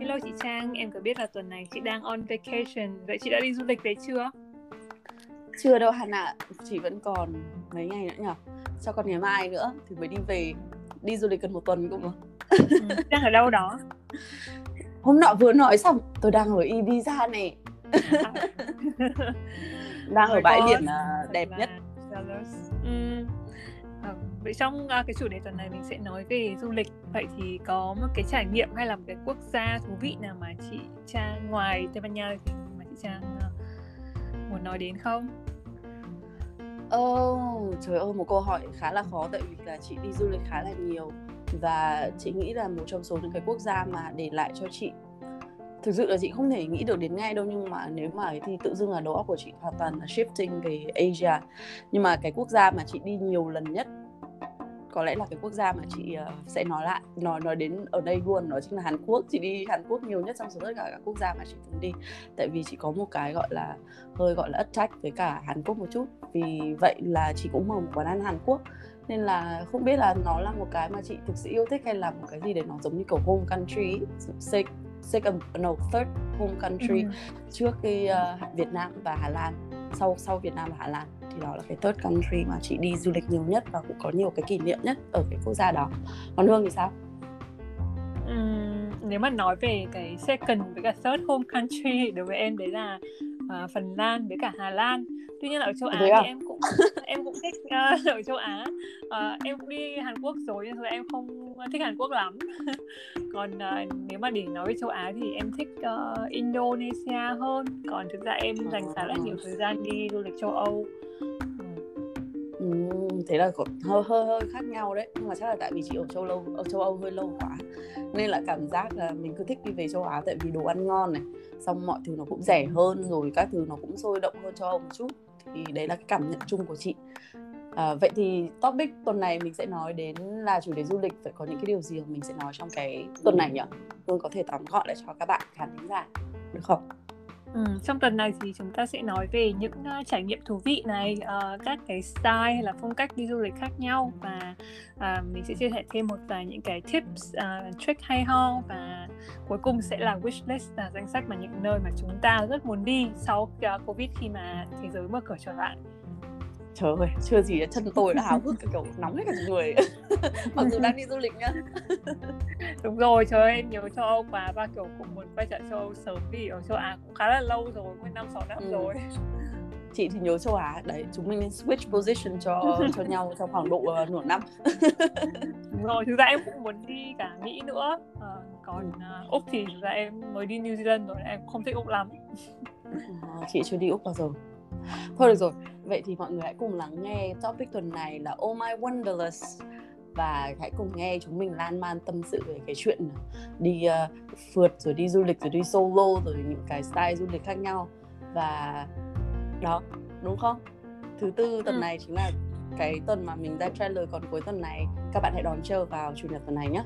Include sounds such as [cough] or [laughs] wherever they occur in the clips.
Hello chị Trang, em có biết là tuần này chị đang on vacation, vậy chị đã đi du lịch về chưa? Chưa đâu Hàn ạ, chị vẫn còn mấy ngày nữa nhỉ? Cho còn ngày mai nữa thì mới đi về, đi du lịch gần một tuần mà. Ừ, đang ở đâu đó? Hôm nọ vừa nói xong, tôi đang ở Ibiza này. À. [laughs] đang ở bãi biển à, đẹp nhất. jealous. Vậy trong uh, à, cái chủ đề tuần này mình sẽ nói về du lịch. Vậy thì có một cái trải nghiệm hay là một cái quốc gia thú vị nào mà chị Trang ngoài Tây Ban Nha thì mà chị Trang uh, à, muốn nói đến không? Oh, trời ơi một câu hỏi khá là khó tại vì là chị đi du lịch khá là nhiều và chị nghĩ là một trong số những cái quốc gia mà để lại cho chị. Thực sự là chị không thể nghĩ được đến ngay đâu nhưng mà nếu mà thì tự dưng là đầu óc của chị hoàn toàn là shifting về Asia. Nhưng mà cái quốc gia mà chị đi nhiều lần nhất có lẽ là cái quốc gia mà chị ờ, sẽ nói lại nói nói đến ở đây luôn đó chính là Hàn Quốc. Chị đi Hàn Quốc nhiều nhất trong số tất cả các quốc gia mà chị từng đi. Tại vì chị có một cái gọi là hơi gọi là attach với cả Hàn Quốc một chút. Vì vậy là chị cũng mở một quán ăn Hàn Quốc. Nên là không biết là nó là một cái mà chị thực sự yêu thích hay là một cái gì để nó giống như kiểu home country sec second no third home country Ừ. trước cái uh, Việt Nam và Hà Lan sau sau Việt Nam và Hà Lan thì đó là cái third country mà chị đi du lịch nhiều nhất và cũng có nhiều cái kỷ niệm nhất ở cái quốc gia đó. Còn Hương thì sao? Ừm, nếu mà nói về cái second với cả third home country đối với em đấy là à, Phần Lan với cả Hà Lan. Tuy nhiên là ở châu Á Thế thì à? em cũng [laughs] em cũng thích ờ, [laughs] ở châu Á. Ờ, em cũng đi Hàn Quốc rồi nhưng mà em không thích Hàn Quốc lắm. [laughs] Còn ờ, nếu mà để nói về châu Á thì em thích ờ, Indonesia hơn. Còn thực ra em dành khá là nhiều thời gian đi du lịch châu Âu thế là có hơi hơi hơi khác nhau đấy. Nhưng mà chắc là tại vì chị ở châu lâu ở châu Âu hơi lâu quá nên là cảm giác là mình cứ thích đi về châu Á tại vì đồ ăn ngon này xong mọi thứ nó cũng rẻ hơn rồi các thứ nó cũng sôi động hơn châu Âu một chút. Thì đấy là cái cảm nhận chung của chị. À, vậy thì topic tuần này mình sẽ nói đến là chủ đề du lịch phải có những cái điều gì mình sẽ nói trong cái tuần này nhỉ? Hương có thể tóm gọn lại cho các bạn khán thính giả được không? Ừ, trong tuần này thì chúng ta sẽ nói về những uh, trải nghiệm thú vị này, uh, các cái style hay là phong cách đi du lịch khác nhau và uh, mình sẽ chia sẻ thêm một vài những cái tips, uh, trick hay ho và cuối cùng sẽ là wish list là danh sách mà những nơi mà chúng ta rất muốn đi sau uh, Covid khi mà thế giới mở cửa trở lại trời ơi chưa gì chân tôi đã háo hức kiểu nóng hết cả người. [laughs] [laughs] Mặc dù đang đi du lịch nhá. [laughs] Đúng rồi, trời ơi, nhớ châu Âu quá và kiểu cũng muốn quay trở châu Âu sớm vì ở châu Á cũng khá là lâu rồi, cũng năm sáu năm Ừ. rồi. chị thì nhớ châu Á đấy chúng mình nên switch position cho cho nhau trong khoảng độ uh, nửa năm. Đúng rồi, thực ra em cũng muốn đi cả Mỹ nữa. Ờ, Còn uh, Úc thì thực ra em mới đi New Zealand rồi, em không thích Úc lắm. Ờ, chị chưa đi úc bao giờ thôi được rồi vậy thì mọi người hãy cùng lắng nghe topic tuần này là Oh My Wonderlust và hãy cùng nghe chúng mình lan man tâm sự về cái chuyện đi uh, phượt rồi đi du lịch rồi đi solo rồi những cái style du lịch khác nhau. Và đó đúng không? Thứ tư tuần Ừ. này chính là cái tuần mà mình ra trailer còn cuối tuần này. Các bạn hãy đón chờ vào chủ nhật tuần này nhé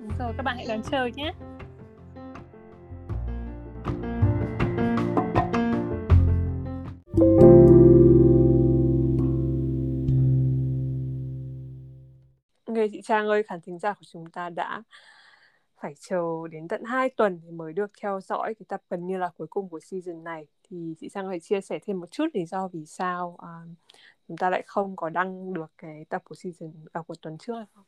Đúng rồi, các bạn hãy đón chờ nhé Trang ơi, khán thính giả của chúng ta đã phải chờ đến tận 2 tuần thì mới được theo dõi cái tập gần như là cuối cùng của season này thì chị Trang có thể chia sẻ thêm một chút lý do vì sao uh, chúng ta lại không có đăng được cái tập của season à, của tuần trước hay không?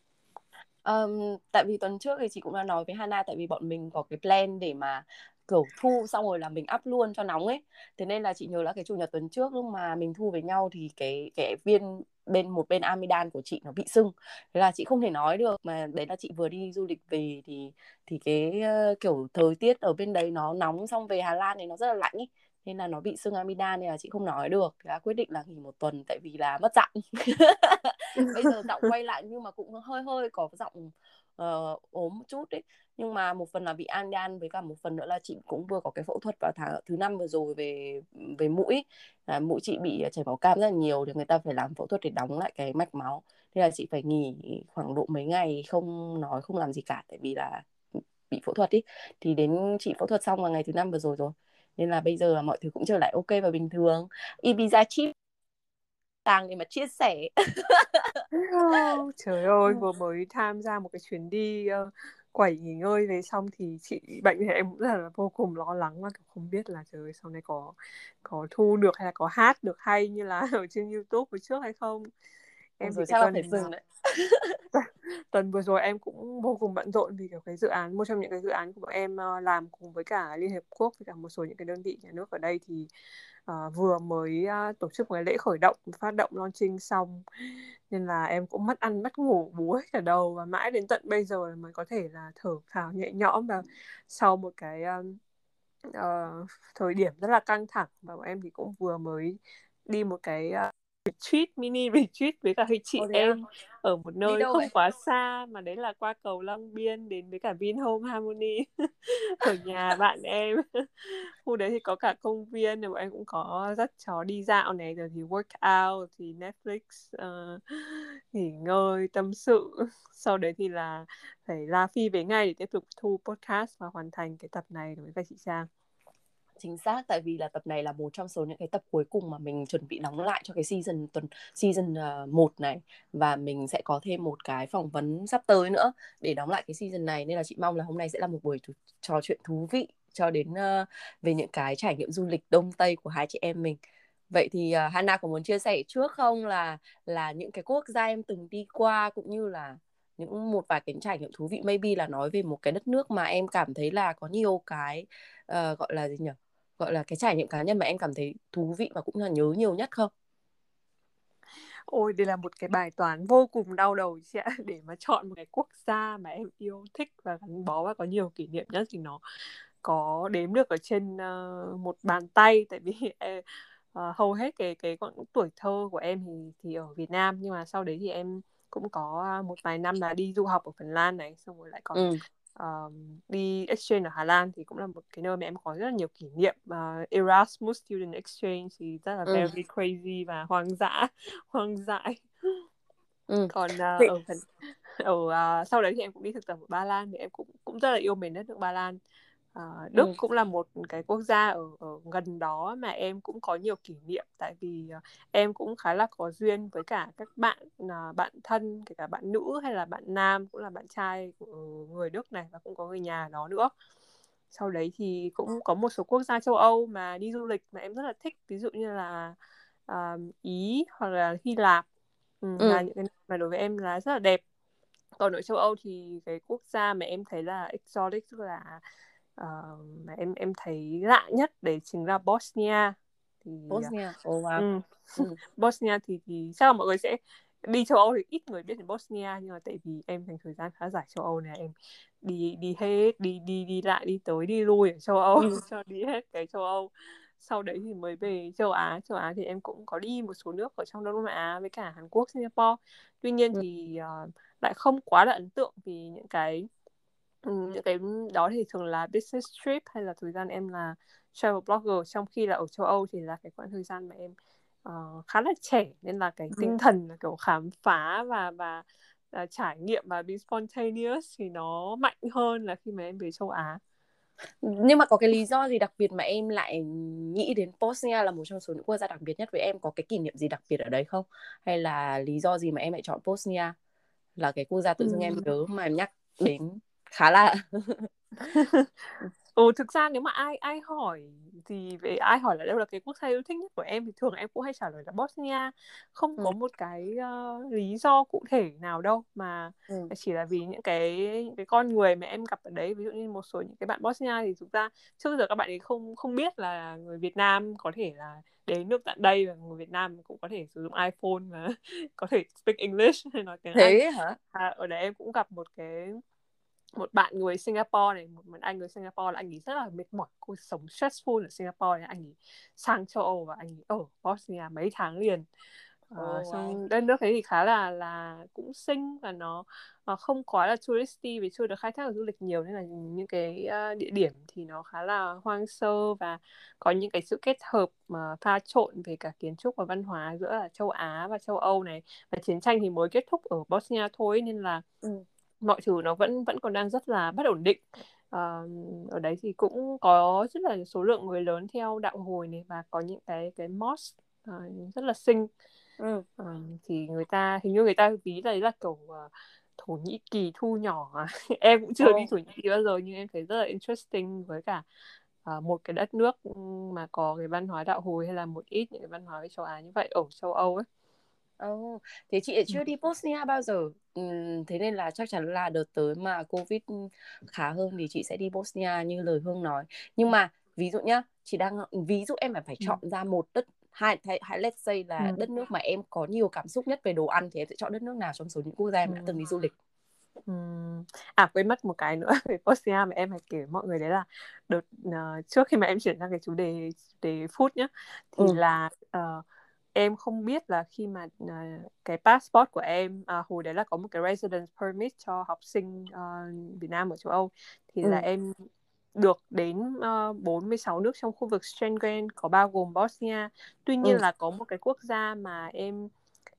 Um, tại vì tuần trước thì chị cũng đã nói với Hana tại vì bọn mình có cái plan để mà kiểu thu xong rồi là mình up luôn cho nóng ấy. Thế nên là chị nhớ là cái chủ nhật tuần trước lúc mà mình thu với nhau thì cái cái viên bên một bên amidan của chị nó bị sưng. Thế là chị không thể nói được mà đấy là chị vừa đi du lịch về thì thì cái uh, kiểu thời tiết ở bên đấy nó nóng xong về Hà Lan thì nó rất là lạnh ấy, nên là nó bị sưng amidan nên là chị không nói được. Thế là quyết định là nghỉ một tuần tại vì là mất giọng [laughs] bây giờ giọng quay lại nhưng mà cũng hơi hơi có giọng uh, ốm một chút ấy nhưng mà một phần là bị amidan với cả một phần nữa là chị cũng vừa có cái phẫu thuật vào tháng thứ năm vừa rồi về về mũi. À, mũi chị bị chảy máu cam rất là nhiều thì người ta phải làm phẫu thuật để đóng lại cái mạch máu. Thế là chị phải nghỉ khoảng độ mấy ngày không nói không làm gì cả tại vì là bị phẫu thuật ý. Thì đến chị phẫu thuật xong vào ngày thứ năm vừa rồi rồi. Nên là bây giờ là mọi thứ cũng trở lại ok và bình thường. Ibiza chip tàng để mà chia sẻ. Oh, trời ơi [laughs] vừa mới tham gia một cái chuyến đi uh, quẩy nghỉ ngơi về xong thì chị bệnh thì em cũng rất là vô cùng lo lắng và không biết là trời ơi, sau này có có thu được hay là có hát được hay như là ở trên YouTube hồi trước hay không em rồi chắc là phải dừng đấy. [laughs] Tuần vừa rồi em cũng vô cùng bận rộn vì kiểu cái dự án một trong những cái dự án của bọn em uh, làm cùng với cả Liên Hiệp Quốc với cả một số những cái đơn vị nhà nước ở đây thì uh, vừa mới uh, tổ chức một cái lễ khởi động phát động launching xong. Nên là em cũng mất ăn mất ngủ bú hết cả đầu và mãi đến tận bây giờ mới có thể là thở phào nhẹ nhõm và sau một cái um, uh, thời điểm rất là căng thẳng và bọn em thì cũng vừa mới đi một cái uh, retreat mini retreat với cả chị oh, em ở một nơi không vậy? quá xa mà đấy là qua cầu Long Biên đến với cả Vinhome Harmony [laughs] ở nhà bạn em. [laughs] Khu đấy thì có cả công viên rồi bọn em cũng có dắt chó đi dạo này rồi thì work out thì Netflix uh, nghỉ ngơi tâm sự. [laughs] Sau đấy thì là phải la phi về ngay để tiếp tục thu podcast và hoàn thành cái tập này với các chị Trang chính xác tại vì là tập này là một trong số những cái tập cuối cùng mà mình chuẩn bị đóng lại cho cái season tuần season ờ, uh, 1 này. Và mình sẽ có thêm một cái phỏng vấn sắp tới nữa để đóng lại cái season này. Nên là chị mong là hôm nay sẽ là một buổi trò chuyện thú vị cho đến uh, về những cái trải nghiệm du lịch đông tây của hai chị em mình. Vậy thì uh, Hana có muốn chia sẻ trước không là là những cái quốc gia em từng đi qua cũng như là những một vài cái trải nghiệm thú vị? Maybe là nói về một cái đất nước mà em cảm thấy là có nhiều cái uh, gọi là gì nhỉ? Gọi là cái trải nghiệm cá nhân mà em cảm thấy thú vị và cũng là nhớ nhiều nhất không? Ôi, đây là một cái bài toán vô cùng đau đầu chị ạ. [laughs] Để mà chọn một cái quốc gia mà em yêu thích và gắn bó và có nhiều kỷ niệm nhất thì nó có đếm được ở trên uh, một bàn tay. Tại vì [laughs] uh, hầu hết cái cái quãng tuổi thơ của em thì thì ở Việt Nam. Nhưng mà sau đấy thì em cũng có một vài năm là đi du học ở Phần Lan này Xong rồi lại còn ừ um, đi exchange ở Hà Lan thì cũng là một cái nơi mà em có rất là nhiều kỷ niệm uh, Erasmus Student Exchange thì rất là ừ. very crazy và hoang dã [laughs] hoang dại ừ. còn uh, ở phần ở uh, sau đấy thì em cũng đi thực tập ở Ba Lan thì em cũng cũng rất là yêu mến đất nước Ba Lan Uh, Đức ừ. cũng là một cái quốc gia ở, ở gần đó mà em cũng có nhiều kỷ niệm tại vì uh, em cũng khá là có duyên với cả các bạn uh, bạn thân kể cả bạn nữ hay là bạn nam cũng là bạn trai của người Đức này và cũng có người nhà đó nữa sau đấy thì cũng có một số quốc gia châu Âu mà đi du lịch mà em rất là thích ví dụ như là uh, Ý hoặc là Hy Lạp ừ, ừ. là những cái mà đối với em là rất là đẹp còn ở châu Âu thì cái quốc gia mà em thấy là exotic tức là uh, mà em em thấy lạ nhất đấy chính là Bosnia thì Bosnia oh, wow. ừ. [laughs] Bosnia thì thì chắc là mọi người sẽ đi châu Âu thì ít người biết đến Bosnia nhưng mà tại vì em dành thời gian khá dài châu Âu này em đi đi hết đi đi đi lại đi tới đi lui ở châu Âu ừ. [laughs] cho đi hết cái châu Âu sau đấy thì mới về châu Á châu Á thì em cũng có đi một số nước ở trong Đông Nam Á với cả Hàn Quốc Singapore tuy nhiên ừ. thì uh, lại không quá là ấn tượng vì những cái Ừ, những cái đó thì thường là business trip hay là thời gian em là travel blogger trong khi là ở châu Âu thì là cái quãng thời gian mà em uh, khá là trẻ nên là cái tinh thần là kiểu khám phá và và uh, trải nghiệm và be spontaneous thì nó mạnh hơn là khi mà em về châu Á. Nhưng mà có cái lý do gì đặc biệt mà em lại nghĩ đến Bosnia là một trong số những quốc gia đặc biệt nhất? Với em có cái kỷ niệm gì đặc biệt ở đấy không? Hay là lý do gì mà em lại chọn Bosnia là cái quốc gia tự dưng ừ. em nhớ mà em nhắc đến khá là [laughs] ừ thực ra nếu mà ai ai hỏi thì về ai hỏi là đâu là cái quốc gia yêu thích nhất của em thì thường em cũng hay trả lời là Bosnia không ừ. có một cái uh, lý do cụ thể nào đâu mà ừ. chỉ là vì những cái những cái con người mà em gặp ở đấy ví dụ như một số những cái bạn Bosnia thì chúng ta trước giờ các bạn ấy không không biết là người Việt Nam có thể là đến nước tận đây và người Việt Nam cũng có thể sử dụng iPhone và [laughs] có thể speak English hay nói tiếng Thế Anh. hả? À, ở đấy em cũng gặp một cái một bạn người Singapore này một, một anh người Singapore là anh ấy rất là mệt mỏi cuộc sống stressful ở Singapore này anh ấy sang châu Âu và anh ấy ở Bosnia mấy tháng liền. Uh, oh, wow. đất nước ấy thì khá là là cũng xinh và nó uh, không quá là touristy vì chưa được khai thác ở du lịch nhiều nên là những cái uh, địa điểm thì nó khá là hoang sơ và có những cái sự kết hợp mà pha trộn về cả kiến trúc và văn hóa giữa là châu Á và châu Âu này. Và chiến tranh thì mới kết thúc ở Bosnia thôi nên là ừ mọi thứ nó vẫn vẫn còn đang rất là bất ổn định uh, ở đấy thì cũng có rất là số lượng người lớn theo đạo hồi này và có những cái cái mosque uh, rất là xinh ừ. uh, thì người ta hình như người ta ví là là kiểu uh, Thổ Nhĩ Kỳ thu nhỏ à. [laughs] em cũng chưa oh. đi Thổ Nhĩ Kỳ bao giờ nhưng em thấy rất là interesting với cả uh, một cái đất nước mà có cái văn hóa đạo hồi hay là một ít những cái văn hóa với châu Á như vậy ở châu Âu ấy Oh, thế chị chưa đi Bosnia bao giờ uhm, thế nên là chắc chắn là đợt tới mà Covid khá hơn thì chị sẽ đi Bosnia như lời Hương nói nhưng mà ví dụ nhá chị đang ví dụ em phải phải chọn ừ. ra một đất hai hay let's say là ừ. đất nước mà em có nhiều cảm xúc nhất về đồ ăn thì em sẽ chọn đất nước nào trong số những quốc gia em đã từng đi du lịch Ừ. À quên mất một cái nữa [laughs] về Bosnia mà em phải kể mọi người đấy là đợt uh, trước khi mà em chuyển sang cái chủ đề chủ đề food nhá thì ừ. là uh, em không biết là khi mà uh, cái passport của em uh, hồi đấy là có một cái residence permit cho học sinh uh, Việt Nam ở châu Âu thì ừ. là em được đến uh, 46 nước trong khu vực Schengen có bao gồm Bosnia. Tuy nhiên ừ. là có một cái quốc gia mà em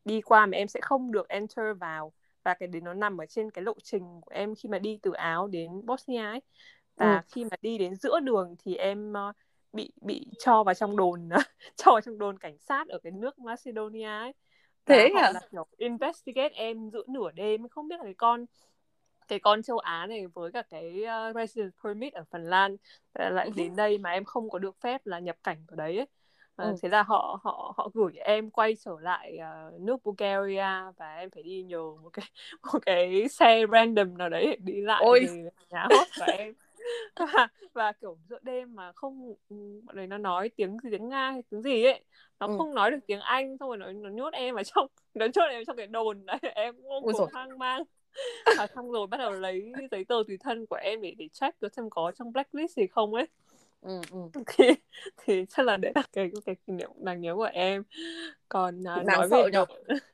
đi qua mà em sẽ không được enter vào và cái đấy nó nằm ở trên cái lộ trình của em khi mà đi từ Áo đến Bosnia ấy. Và ừ. khi mà đi đến giữa đường thì em uh, bị bị cho vào trong đồn [laughs] cho vào trong đồn cảnh sát ở cái nước Macedonia ấy. Thế hả? Là kiểu investigate em giữa nửa đêm không biết là cái con cái con châu Á này với cả cái uh, residence permit ở Phần Lan lại ừ. đến đây mà em không có được phép là nhập cảnh ở đấy ấy. À, ừ. thế là họ họ họ gửi em quay trở lại uh, nước Bulgaria và em phải đi nhờ một cái [laughs] một cái xe random nào đấy đi lại Ôi. nhà host của em và, [laughs] và kiểu giữa đêm mà không bọn đấy nó nói tiếng tiếng nga hay tiếng gì ấy nó ừ. không nói được tiếng anh xong rồi nó nó nhốt em ở trong [laughs] nó nhốt em trong cái đồn. [laughs] Đấy em vô cùng hoang mang. Và xong rồi bắt đầu lấy giấy tờ tùy thân của em để để check xem có trong blacklist gì không ấy ừ, ừ. [laughs] thì thì chắc là đấy là cái cái kỷ niệm đáng nhớ của em. Còn uh, nói về đồ [laughs]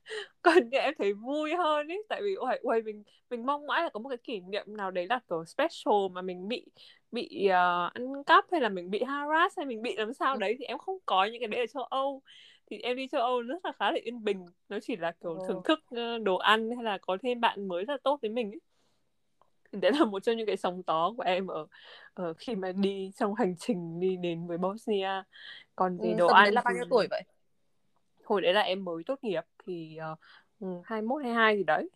còn như em thấy vui hơn ấy tại vì ôi, ôi mình mình mong mãi là có một cái kỷ niệm nào đấy là kiểu special mà mình bị bị uh, ăn cắp hay là mình bị harass hay mình bị làm sao ừ. đấy thì em không có những cái đấy ở châu Âu. Thì em đi châu Âu rất là khá là yên bình nó chỉ là kiểu thưởng thức đồ ăn hay là có thêm bạn mới rất là tốt với mình ấy đấy là một trong những cái sóng gió của em ở, ở khi mà đi trong hành trình đi đến với Bosnia. Còn về ừ, đồ ăn là bao nhiêu tuổi vậy? Hồi đấy là em mới tốt nghiệp thì uh, 21 22 gì đấy.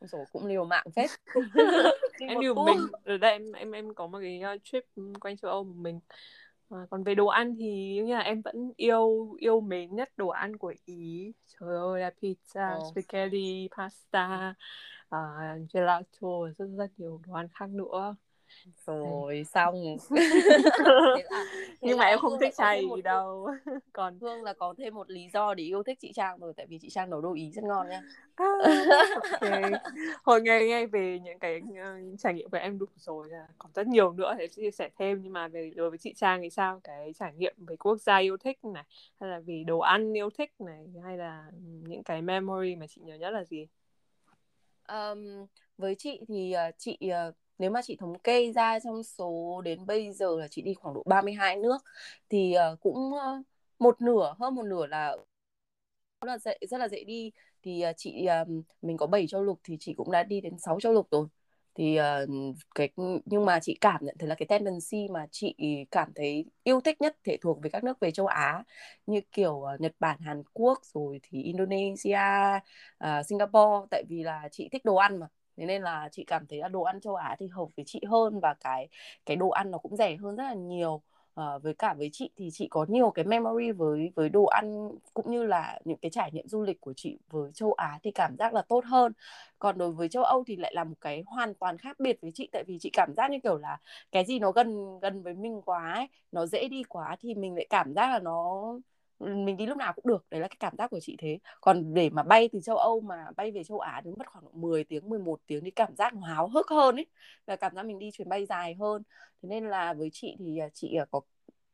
Rồi cũng liều mạng phết. [laughs] Em liều mình. Ở đây em em em có một cái uh, trip quanh châu Âu một mình. À, còn về đồ ăn thì như là em vẫn yêu yêu mến nhất đồ ăn của ý. Trời ơi là pizza oh. spaghetti pasta uh, gelato rất rất nhiều đồ ăn khác nữa. Rồi xong. [laughs] Là, [laughs] nhưng mà em không thích chay một... đâu. [laughs] Còn Hương là có thêm một lý do để yêu thích chị Trang rồi tại vì chị Trang nấu đồ ý rất ngon nha. À, okay. hồi nghe nghe về những cái uh, trải nghiệm của em đủ rồi là còn rất nhiều nữa để chia sẻ thêm nhưng mà về đối với chị Trang thì sao? Cái trải nghiệm về quốc gia yêu thích này hay là vì đồ ăn yêu thích này hay là những cái memory mà chị nhớ nhất là gì um, với chị thì uh, chị uh, nếu mà chị thống kê ra trong số đến bây giờ là chị đi khoảng độ 32 nước thì uh, cũng uh, một nửa hơn một nửa là rất là dễ rất là dễ đi. Thì uh, chị uh, mình có 7 châu lục thì chị cũng đã đi đến 6 châu lục rồi thì uh, cái nhưng mà chị cảm nhận thấy là cái tendency mà chị cảm thấy yêu thích nhất thể thuộc về các nước về châu Á như kiểu uh, Nhật Bản, Hàn Quốc rồi thì Indonesia, uh, Singapore tại vì là chị thích đồ ăn mà. Thế nên là chị cảm thấy là đồ ăn châu Á thì hợp với chị hơn và cái cái đồ ăn nó cũng rẻ hơn rất là nhiều uh, với cả với chị thì chị có nhiều cái memory với với đồ ăn cũng như là những cái trải nghiệm du lịch của chị với châu Á thì cảm giác là tốt hơn. Còn đối với châu Âu thì lại là một cái hoàn toàn khác biệt với chị tại vì chị cảm giác như kiểu là cái gì nó gần gần với mình quá ấy, nó dễ đi quá thì mình lại cảm giác là nó mình đi lúc nào cũng được, đấy là cái cảm giác của chị thế. Còn để mà bay từ châu Âu mà bay về châu Á thì mất khoảng 10 tiếng 11 tiếng thì cảm giác nó háo hức hơn ấy, là cảm giác mình đi chuyến bay dài hơn. Thế nên là với chị thì à, chị à, có,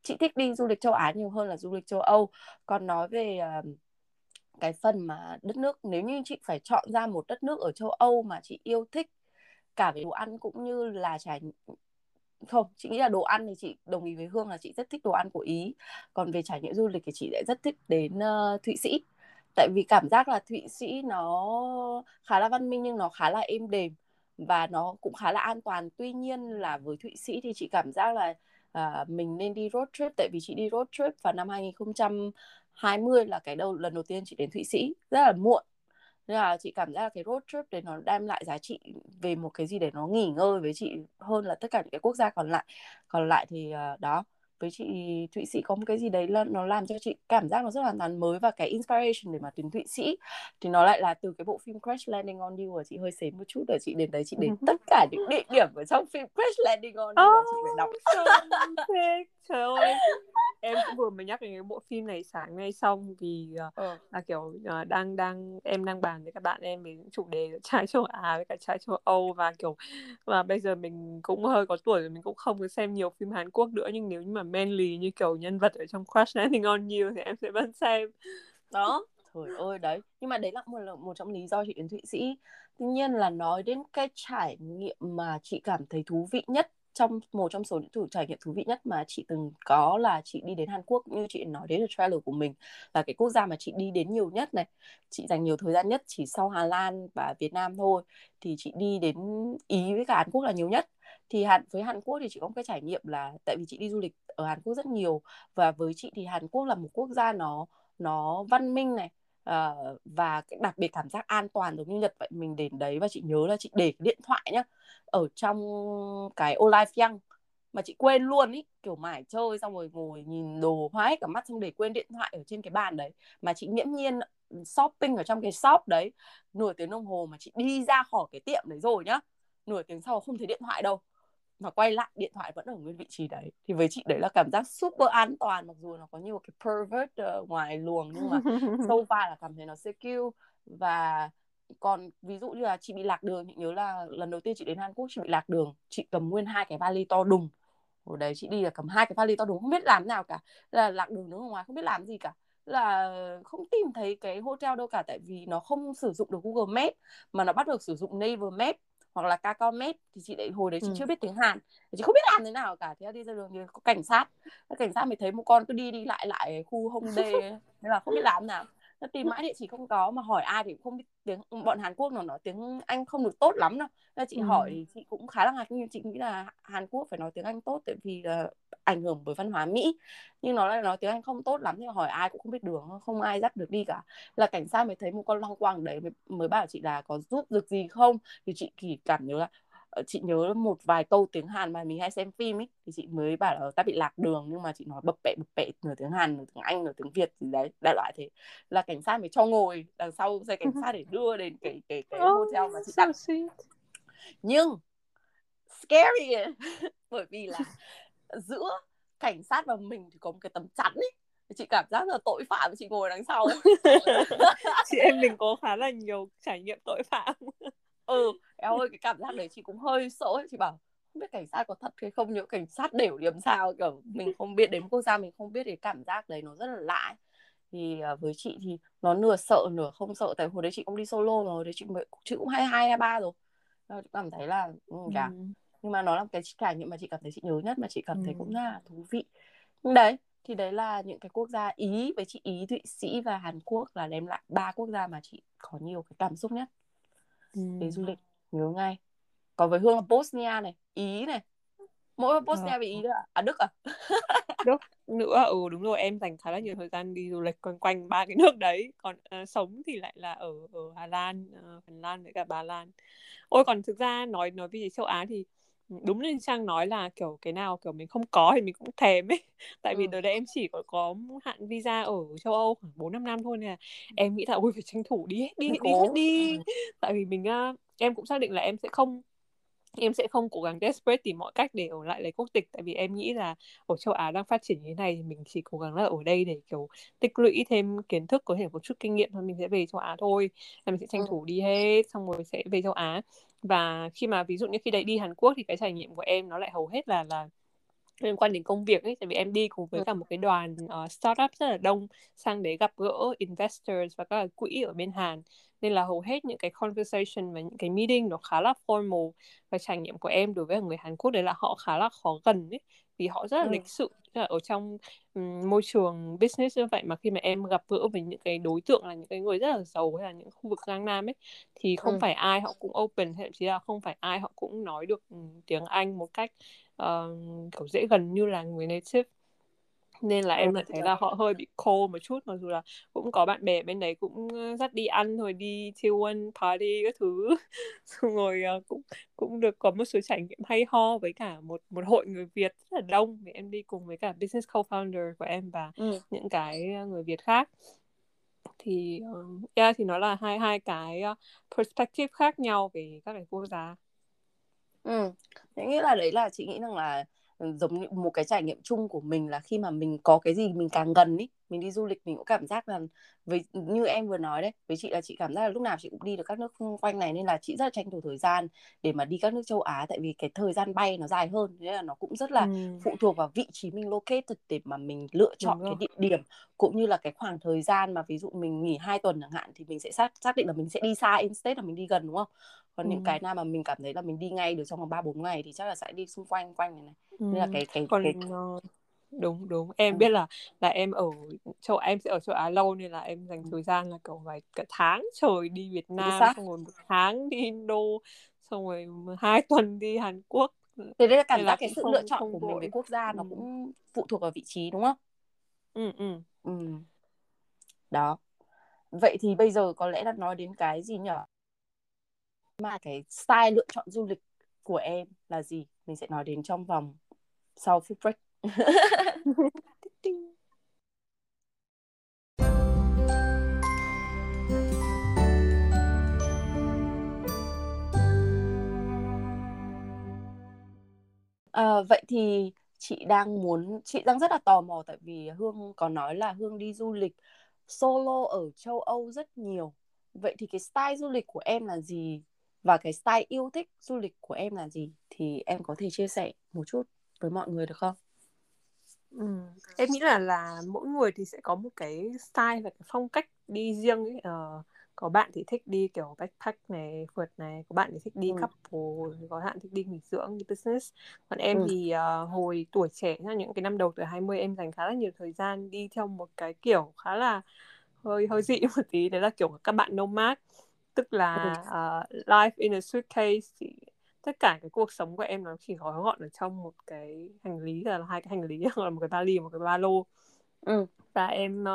chị thích đi du lịch châu Á nhiều hơn là du lịch châu Âu. Còn nói về à, cái phần mà đất nước, nếu như chị phải chọn ra một đất nước ở châu Âu mà chị yêu thích, cả về đồ ăn cũng như là trải không chị nghĩ là đồ ăn thì chị đồng ý với hương là chị rất thích đồ ăn của ý. Còn về trải nghiệm du lịch thì chị lại rất thích đến uh, thụy sĩ. Tại vì cảm giác là thụy sĩ nó khá là văn minh nhưng nó khá là êm đềm và nó cũng khá là an toàn. Tuy nhiên là với thụy sĩ thì chị cảm giác là uh, mình nên đi road trip. Tại vì chị đi road trip vào năm 2000 20 là cái đầu lần đầu tiên chị đến Thụy Sĩ. Rất là muộn nên là chị cảm giác là cái road trip đấy nó đem lại giá trị về một cái gì để nó nghỉ ngơi với chị hơn là tất cả những cái quốc gia còn lại. Còn lại thì uh, đó với chị Thụy Sĩ có một cái gì đấy là nó làm cho chị cảm giác nó rất hoàn toàn mới và cái inspiration để mà đến Thụy Sĩ thì nó lại là từ cái bộ phim Crash Landing on You và chị hơi xém một chút để chị đến đấy chị đến tất cả những địa điểm ở trong phim Crash Landing on You oh, chị phải đọc trời ơi em cũng vừa mới nhắc đến cái bộ phim này sáng nay xong vì uh, ừ. là kiểu uh, đang đang em đang bàn với các bạn em về chủ đề trái châu Á với cả trái châu Âu và kiểu và bây giờ mình cũng hơi có tuổi rồi mình cũng không có xem nhiều phim Hàn Quốc nữa nhưng nếu như mà manly như kiểu nhân vật ở trong Crash Landing on You thì em sẽ vẫn xem. Đó trời ơi đấy. Nhưng mà đấy là một một trong lý do chị đến Thụy Sĩ. Tuy nhiên là nói đến cái trải nghiệm mà chị cảm thấy thú vị nhất trong, một trong số những thử trải nghiệm thú vị nhất mà chị từng có là chị đi đến Hàn Quốc, như chị nói đến là trailer của mình là cái quốc gia mà chị đi đến nhiều nhất này. Chị dành nhiều thời gian nhất chỉ sau Hà Lan và Việt Nam thôi, thì chị đi đến Ý với cả Hàn Quốc là nhiều nhất. Thì Hàn, với Hàn Quốc thì chị có một cái trải nghiệm là tại vì chị đi du lịch ở Hàn Quốc rất nhiều và với chị thì Hàn Quốc là một quốc gia nó nó văn minh này uh, và đặc biệt cảm giác an toàn giống như Nhật vậy mình đến đấy và chị nhớ là chị để cái điện thoại nhá ở trong cái Olifyang mà chị quên luôn ý kiểu mải chơi xong rồi ngồi nhìn đồ hoa hết cả mắt xong để quên điện thoại ở trên cái bàn đấy. Mà chị nghiễm nhiên shopping ở trong cái shop đấy nửa tiếng đồng hồ mà chị đi ra khỏi cái tiệm đấy rồi nhá nửa tiếng sau không thấy điện thoại đâu mà quay lại điện thoại vẫn ở nguyên vị trí đấy. Thì với chị đấy là cảm giác super an toàn mặc dù nó có nhiều cái pervert uh, ngoài luồng nhưng mà [laughs] so far là cảm thấy nó secure. Và còn ví dụ như là chị bị lạc đường chị nhớ là lần đầu tiên chị đến Hàn Quốc chị bị lạc đường chị cầm nguyên hai cái vali to đùng. Hồi đấy chị đi là cầm hai cái vali to đùng không biết làm nào cả. Là lạc đường ở ngoài không biết làm gì cả. Là không tìm thấy cái hotel đâu cả tại vì nó không sử dụng được Google Maps mà nó bắt được sử dụng Naver Maps hoặc là Kakao Maps thì chị lại hồi đấy chị ừ. chưa biết tiếng Hàn. Chị không biết làm thế nào cả thế đi ra đường thì có cảnh sát. Cảnh sát mới thấy một con cứ đi đi lại lại khu Hongdae [laughs] nên là không biết làm nào nó tìm mãi địa chỉ không có mà hỏi ai thì không biết tiếng bọn Hàn Quốc nó nói tiếng Anh không được tốt lắm đâu. Nên chị ừ. hỏi thì chị cũng khá là ngạc nhiên chị nghĩ là Hàn Quốc phải nói tiếng Anh tốt tại vì là ảnh hưởng bởi văn hóa Mỹ. Nhưng nó lại nói tiếng Anh không tốt lắm thì hỏi ai cũng không biết đường không ai dắt được đi cả. Là cảnh sát mới thấy một con long quang đấy mới, mới bảo chị là có giúp được gì không? Thì chị chỉ cảm nhớ là chị nhớ một vài câu tiếng Hàn mà mình hay xem phim ấy thì chị mới bảo là ta bị lạc đường nhưng mà chị nói bập bẹ bập bẹ nửa tiếng Hàn nửa tiếng Anh nửa tiếng Việt gì đấy đại loại thế. Là cảnh sát mới cho ngồi đằng sau xe cảnh sát để đưa đến cái cái [laughs] cái oh, hotel mà chị đặt. so nhưng scary [laughs] bởi vì là giữa cảnh sát và mình thì có một cái tấm chắn ấy chị cảm giác là tội phạm chị ngồi đằng sau [laughs] chị em mình có khá là nhiều trải nghiệm tội phạm ừ em ơi cái cảm giác đấy chị cũng hơi sợ ấy. chị bảo không biết cảnh sát có thật hay không những cảnh sát đều điểm sao kiểu mình không biết đến quốc gia mình không biết thì cảm giác đấy nó rất là lạ thì uh, với chị thì nó nửa sợ nửa không sợ. Tại hồi đấy chị cũng đi solo rồi đấy chị mới chị cũng hai hai hai ba rồi. Chị cảm thấy là ừ, cả ừ. nhưng mà nó là cái trải nghiệm mà chị cảm thấy chị nhớ nhất mà chị cảm ừ. thấy cũng là thú vị. Đấy thì đấy là những cái quốc gia ý. Với chị ý thụy sĩ và hàn quốc là đem lại ba quốc gia mà chị có nhiều cái cảm xúc nhất ừ. về du lịch nhớ ngay. Còn với hương là bosnia này ý này. Mỗi bosnia ờ. với ý nữa à đức à? [laughs] Đức nữa ừ đúng rồi em dành khá là nhiều thời gian đi du lịch quanh quanh ba cái [laughs] nước đấy. Còn uh, sống thì lại là ở ở hà lan uh, phần lan với cả bà lan. Ôi còn thực ra nói nói về châu á thì đúng như trang nói là kiểu cái nào kiểu mình không có thì mình cũng thèm ấy. [laughs] Tại vì ừ. đợt đấy em chỉ có có hạn visa ở châu âu khoảng bốn năm năm thôi nên là em nghĩ là ôi phải tranh thủ đi hết đi đi hết đi. Ừ. [laughs] tại vì mình em cũng xác định là em sẽ không em sẽ không cố gắng desperate tìm mọi cách để ở lại lấy quốc tịch. Tại vì em nghĩ là ở châu Á đang phát triển như thế này thì mình chỉ cố gắng là ở đây để kiểu tích lũy thêm kiến thức có thể một chút kinh nghiệm thôi mình sẽ về châu Á thôi. Là mình sẽ tranh ừ. thủ đi hết xong rồi sẽ về châu Á và khi mà ví dụ như khi đấy đi Hàn Quốc thì cái trải nghiệm của em nó lại hầu hết là là liên quan đến công việc ấy tại vì em đi cùng với ừ. cả một cái đoàn uh, startup rất là đông sang đấy gặp gỡ investors và các quỹ ở bên Hàn nên là hầu hết những cái conversation và những cái meeting nó khá là formal và trải nghiệm của em đối với người Hàn Quốc đấy là họ khá là khó gần ấy vì họ rất là ừ. lịch sự ở trong um, môi trường business như vậy mà khi mà em gặp gỡ với những cái đối tượng là những cái người rất là giàu hay là những khu vực Giang Nam ấy thì không ừ. phải ai họ cũng open thậm chí là không phải ai họ cũng nói được tiếng Anh một cách uh, kiểu dễ gần như là người native nên là em lại thấy rồi. là họ hơi bị cold một chút mặc dù là cũng có bạn bè bên đấy cũng ờ, dắt đi ăn rồi đi chill one party các thứ [laughs] xong rồi ờ, cũng cũng được có một số trải nghiệm hay ho với cả một một hội người Việt rất là đông vì em đi cùng với cả business co-founder của em và Ừ. những cái ờ, người Việt khác thì um, yeah, thì nó là hai hai cái perspective khác nhau về các cái quốc gia Ừ. Thế nghĩa là đấy là chị nghĩ rằng là giống như một cái trải nghiệm chung của mình là khi mà mình có cái gì mình càng gần ý mình đi du lịch mình cũng cảm giác là với như em vừa nói đấy với chị là chị cảm giác là lúc nào chị cũng đi được các nước xung quanh này nên là chị rất là tranh thủ thời gian để mà đi các nước châu Á tại vì cái thời gian bay nó dài hơn nên là nó cũng rất là ừ. phụ thuộc vào vị trí mình located để mà mình lựa chọn cái địa điểm cũng như là cái khoảng thời gian mà ví dụ mình nghỉ hai tuần chẳng hạn thì mình sẽ xác xác định là mình sẽ đi xa instead là mình đi gần đúng không còn Ừ. những cái nào mà mình cảm thấy là mình đi ngay được trong vòng ba bốn ngày thì chắc là sẽ đi xung quanh quanh này này nên là Ừ. cái cái còn cái ờ, đúng đúng. Em biết là là em ở châu em sẽ ở châu Á lâu nên là em dành thời gian là kiểu vài cả tháng trời đi Việt Nam xong rồi một tháng đi Indo xong rồi hai [laughs] tuần đi Hàn Quốc. Thế đây là cảm giác cái sự lựa không chọn không của mình về quốc gia ừ. nó cũng phụ thuộc vào vị trí đúng không? Ừ, ừ. ừ. đó. Vậy thì bây giờ có lẽ là nói đến cái gì nhở mà cái style lựa chọn du lịch của em là gì? Mình sẽ nói đến trong vòng sau phút break. À, [laughs] vậy thì chị đang muốn chị đang rất là tò mò tại vì Hương có nói là Hương đi du lịch solo ở châu Âu rất nhiều. Vậy thì cái style du lịch của em là gì và cái style yêu thích du lịch của em là gì thì em có thể chia sẻ một chút với mọi người được không? Ừ. Em nghĩ là là mỗi người thì sẽ có một cái style và cái phong cách đi riêng ấy. Ờ, có bạn thì thích đi kiểu backpack này, phượt này, có bạn thì thích đi Ừ. couple, có bạn thích đi nghỉ dưỡng, đi business. Còn em Ừ. thì ờ, hồi tuổi trẻ, những cái năm đầu tuổi 20 em dành khá là nhiều thời gian đi theo một cái kiểu khá là hơi hơi dị [laughs] một tí, đấy là kiểu các bạn nomad, tức là ờ, life in a suitcase tất cả cái cuộc sống của em nó chỉ gói gọn ở trong một cái hành lý là hai cái hành lý [laughs] hoặc là một cái vali một cái ba lô. Ừ. và em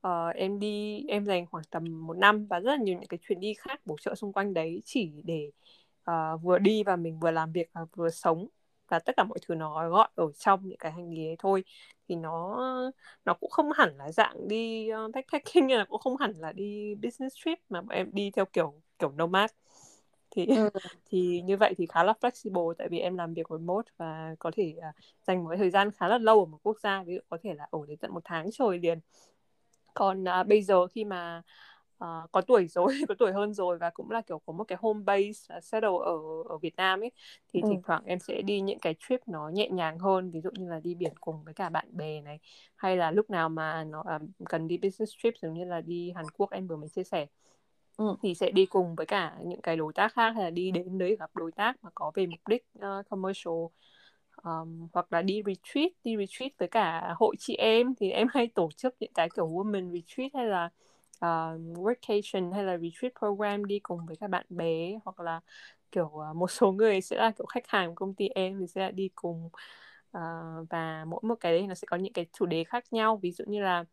ờ, em đi em dành khoảng tầm một năm và rất là nhiều những cái chuyến đi khác bổ trợ xung quanh đấy chỉ để ờ, vừa đi và mình vừa làm việc và vừa sống. Và tất cả mọi thứ nó gói gọn ở trong những cái hành lý ấy thôi. Thì nó nó cũng không hẳn là dạng đi backpacking [laughs] hay là cũng không hẳn là đi business trip mà bọn em đi theo kiểu kiểu nomad thì Ừ. [laughs] thì như vậy thì khá là flexible tại vì em làm việc remote và có thể uh, dành một thời gian khá là lâu ở một quốc gia ví dụ có thể là ở đến tận một tháng trời liền còn uh, bây giờ khi mà uh, có tuổi rồi [laughs] có tuổi hơn rồi và cũng là kiểu có một cái home base uh, settle ở ở Việt Nam ấy thì Ừ. thỉnh thoảng em sẽ đi những cái trip nó nhẹ nhàng hơn ví dụ như là đi biển cùng với cả bạn bè này hay là lúc nào mà nó uh, cần đi business trip giống như là đi Hàn Quốc em vừa mới chia sẻ Ừ. thì sẽ đi cùng với cả những cái đối tác khác hay là đi đến đấy gặp đối tác mà có về mục đích uh, commercial um, hoặc là đi retreat đi retreat với cả hội chị em thì em hay tổ chức những cái kiểu women retreat hay là uh, workation hay là retreat program đi cùng với các bạn bè hoặc là kiểu uh, một số người sẽ là kiểu khách hàng của công ty em thì sẽ đi cùng uh, và mỗi một cái đấy nó sẽ có những cái chủ đề khác nhau ví dụ như là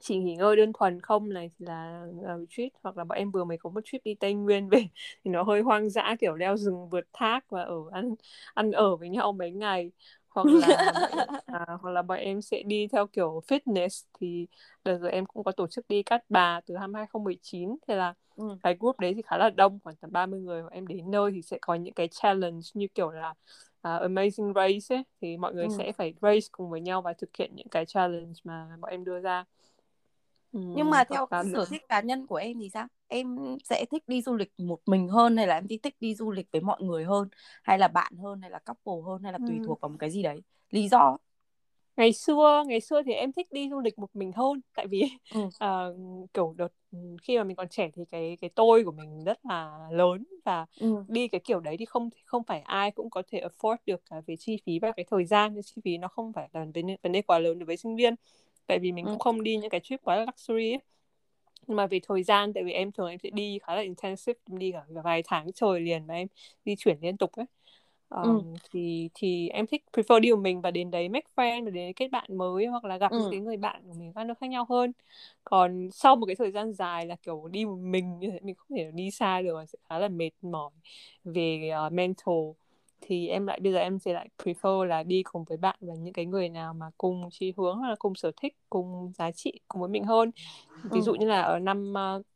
chỉ nghỉ ngơi đơn thuần không? Này thì là uh, retreat hoặc là bọn em vừa mới có một trip đi Tây Nguyên về [laughs] thì nó hơi hoang dã kiểu leo rừng vượt thác và ở ăn ăn ở với nhau mấy ngày. Hoặc là [laughs] à, hoặc là bọn em sẽ đi theo kiểu fitness thì đợt rồi em cũng có tổ chức đi Cát Bà từ năm 2019 thì là Ừ. cái group đấy thì khá là đông khoảng tầm 30 người. Bọn em đến nơi thì sẽ có những cái challenge như kiểu là uh, Amazing Race ấy. Thì mọi người Ừ. sẽ phải race cùng với nhau và thực hiện những cái challenge mà bọn em đưa ra Nhưng mà theo sở thích cá nhân của em thì sao? Em sẽ thích đi du lịch một mình hơn hay là em thích đi du lịch với mọi người hơn hay là bạn hơn hay là couple hơn hay là tùy Ừm. thuộc vào một cái gì đấy? Lý do? ngày xưa ngày xưa thì em thích đi du lịch một mình hơn tại vì Ừ. [laughs] ờ, kiểu đợt khi mà mình còn trẻ thì cái cái tôi của mình rất là lớn và Ừ. đi cái kiểu đấy thì không không phải ai cũng có thể afford được cả về chi phí và cái thời gian cái chi phí nó không phải là vấn đề, vấn đề quá lớn đối với sinh viên tại vì mình Ừ. cũng không đi những cái trip quá là luxury ấy. nhưng mà về thời gian tại vì em thường em sẽ đi khá là intensive em đi cả vài tháng trời liền và em di chuyển liên tục ấy um, ừ. thì thì em thích prefer đi một mình và đến đấy make friend và đến đấy kết bạn mới hoặc là gặp ừ. những cái người bạn của mình các nước khác nhau hơn còn sau một cái thời gian dài là kiểu đi một mình như thế mình không thể đi xa được sẽ khá là mệt mỏi về uh, mental thì em lại bây giờ em sẽ lại prefer là đi cùng với bạn và những cái người nào mà cùng chí hướng hoặc là cùng sở thích cùng giá trị cùng với mình hơn ví dụ như là ở năm uh,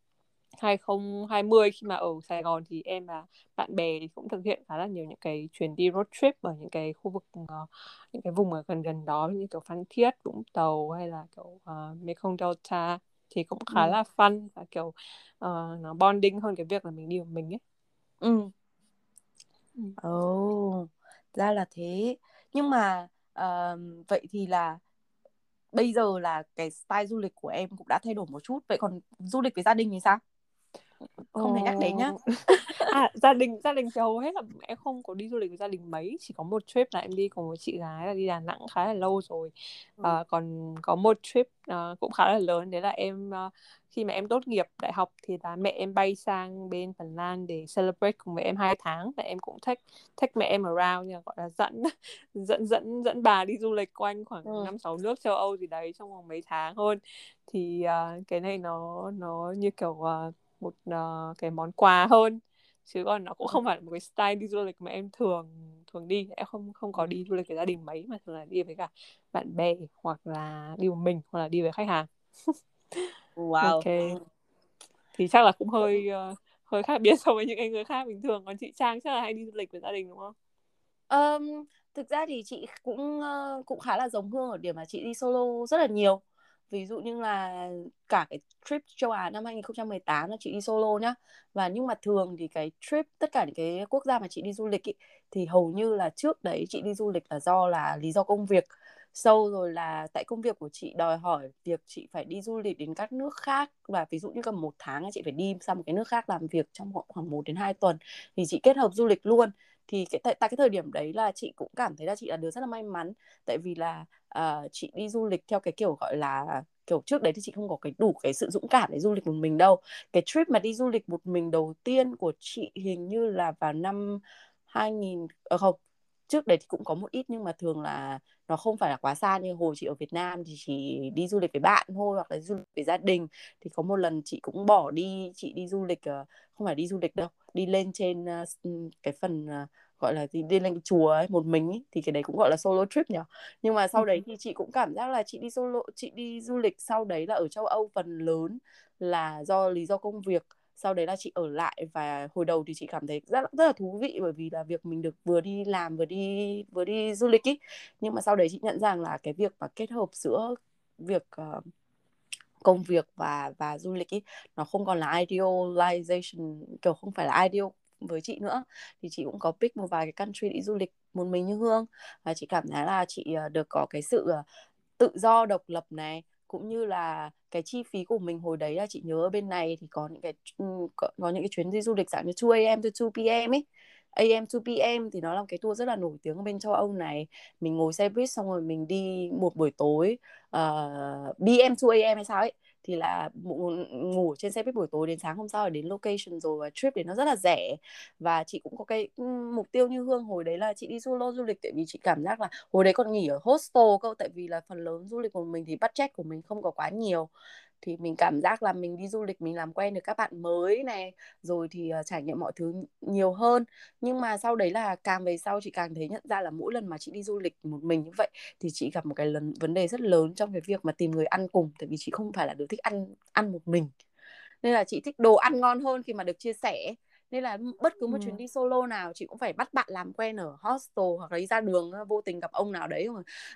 2020 khi mà ở Sài Gòn thì em và bạn bè cũng thực hiện khá là nhiều những cái chuyến đi road trip ở những cái khu vực uh, những cái vùng ở gần gần đó như kiểu Phan Thiết, Vũng Tàu hay là kiểu uh, Mekong Delta thì cũng khá ừ. là fun và kiểu uh, nó bonding hơn cái việc là mình đi một mình ấy. Ừ. Ồ, oh, ra là thế. Nhưng mà uh, vậy thì là bây giờ là cái style du lịch của em cũng đã thay đổi một chút. Vậy còn du lịch với gia đình thì sao? Không thể nhắc đến nhá. À gia đình gia đình thì hầu hết là em không có đi du lịch với gia đình mấy chỉ có một trip là em đi cùng với chị gái là đi Đà Nẵng khá là lâu rồi. À, còn có một trip uh, cũng khá là lớn đấy là em uh, khi mà em tốt nghiệp đại học thì là mẹ em bay sang bên Phần Lan để celebrate cùng với em hai tháng và em cũng take take mẹ em around như gọi là dẫn [laughs] dẫn dẫn dẫn bà đi du lịch quanh khoảng năm ừ. sáu nước châu Âu gì đấy trong vòng mấy tháng hơn. Thì uh, cái này nó nó như kiểu uh, một uh, cái món quà hơn. Chứ còn nó cũng không phải là một cái style đi du lịch mà em thường thường đi. Em không không có đi du lịch với gia đình mấy mà thường là đi với cả bạn bè hoặc là đi một mình hoặc là đi với khách hàng. [laughs] Wow. Ok. Thì chắc là cũng hơi uh, hơi khác biệt [laughs] so với những người khác bình thường. Còn chị Trang chắc là hay đi du lịch với gia đình đúng không? Um, thực ra thì chị cũng uh, cũng khá là giống Hương ở điểm là chị đi solo rất là nhiều ví dụ như là cả cái trip châu Á năm 2018 là chị đi solo nhá. Và nhưng mà thường thì cái trip tất cả những cái quốc gia mà chị đi du lịch ý, thì hầu như là trước đấy chị đi du lịch là do là lý do công việc. Sâu rồi là tại công việc của chị đòi hỏi việc chị phải đi du lịch đến các nước khác. Và ví dụ như cầm một tháng chị phải đi sang một cái nước khác làm việc trong khoảng 1 đến 2 tuần thì chị kết hợp du lịch luôn thì cái tại, tại cái thời điểm đấy là chị cũng cảm thấy là chị là đứa rất là may mắn. Tại vì là uh, chị đi du lịch theo cái kiểu gọi là kiểu trước đấy thì chị không có cái đủ cái sự dũng cảm để du lịch một mình đâu. Cái trip mà đi du lịch một mình đầu tiên của chị hình như là vào năm 2000 à, ờ, không trước đấy thì cũng có một ít nhưng mà thường là nó không phải là quá xa như hồi chị ở Việt Nam thì chỉ đi du lịch với bạn thôi hoặc là du lịch với gia đình. Thì có một lần chị cũng bỏ đi chị đi du lịch ờ, không phải đi du lịch đâu đi lên trên cái phần gọi là gì đi lên cái chùa ấy một mình ấy, thì cái đấy cũng gọi là solo trip nhỉ. Nhưng mà sau đấy thì chị cũng cảm giác là chị đi solo chị đi du lịch sau đấy là ở châu Âu phần lớn là do lý do công việc sau đấy là chị ở lại và hồi đầu thì chị cảm thấy rất rất là thú vị bởi vì là việc mình được vừa đi làm vừa đi vừa đi du lịch ý. Nhưng mà sau đấy chị nhận rằng là cái việc mà kết hợp giữa việc uh, công việc và và du lịch ý nó không còn là idealization kiểu không phải là ideal với chị nữa. Thì chị cũng có pick một vài cái country đi du lịch một mình như Hương. Và chị cảm thấy là chị ờ, được có cái sự ờ, tự do độc lập này cũng như là cái chi phí của mình hồi đấy là chị nhớ ở bên này thì có những cái ừ, có, có những cái chuyến đi du lịch dạng như 2 am to 2 pm ấy. AM to PM thì nó là một cái tour rất là nổi tiếng ở bên châu Âu này. Mình ngồi xe buýt xong rồi mình đi một buổi tối ờ, uh, BM 2AM hay sao ấy thì là ngủ trên xe buýt buổi tối đến sáng hôm sau là đến location rồi và trip đến nó rất là rẻ. Và chị cũng có cái mục tiêu như hương, hồi đấy là chị đi solo du lịch tại vì chị cảm giác là hồi đấy còn nghỉ ở hostel cơ, tại vì là phần lớn du lịch của mình thì budget của mình không có quá nhiều thì mình cảm giác là mình đi du lịch mình làm quen được các bạn mới này rồi thì uh, trải nghiệm mọi thứ nhiều hơn. Nhưng mà sau đấy là càng về sau chị càng thấy nhận ra là mỗi lần mà chị đi du lịch một mình như vậy thì chị gặp một cái lần vấn đề rất lớn trong cái việc mà tìm người ăn cùng tại vì chị không phải là đứa thích ăn ăn một mình. Nên là chị thích đồ ăn ngon hơn khi mà được chia sẻ nên là bất cứ một ừ. chuyến đi solo nào chị cũng phải bắt bạn làm quen ở hostel hoặc là đi ra đường vô tình gặp ông nào đấy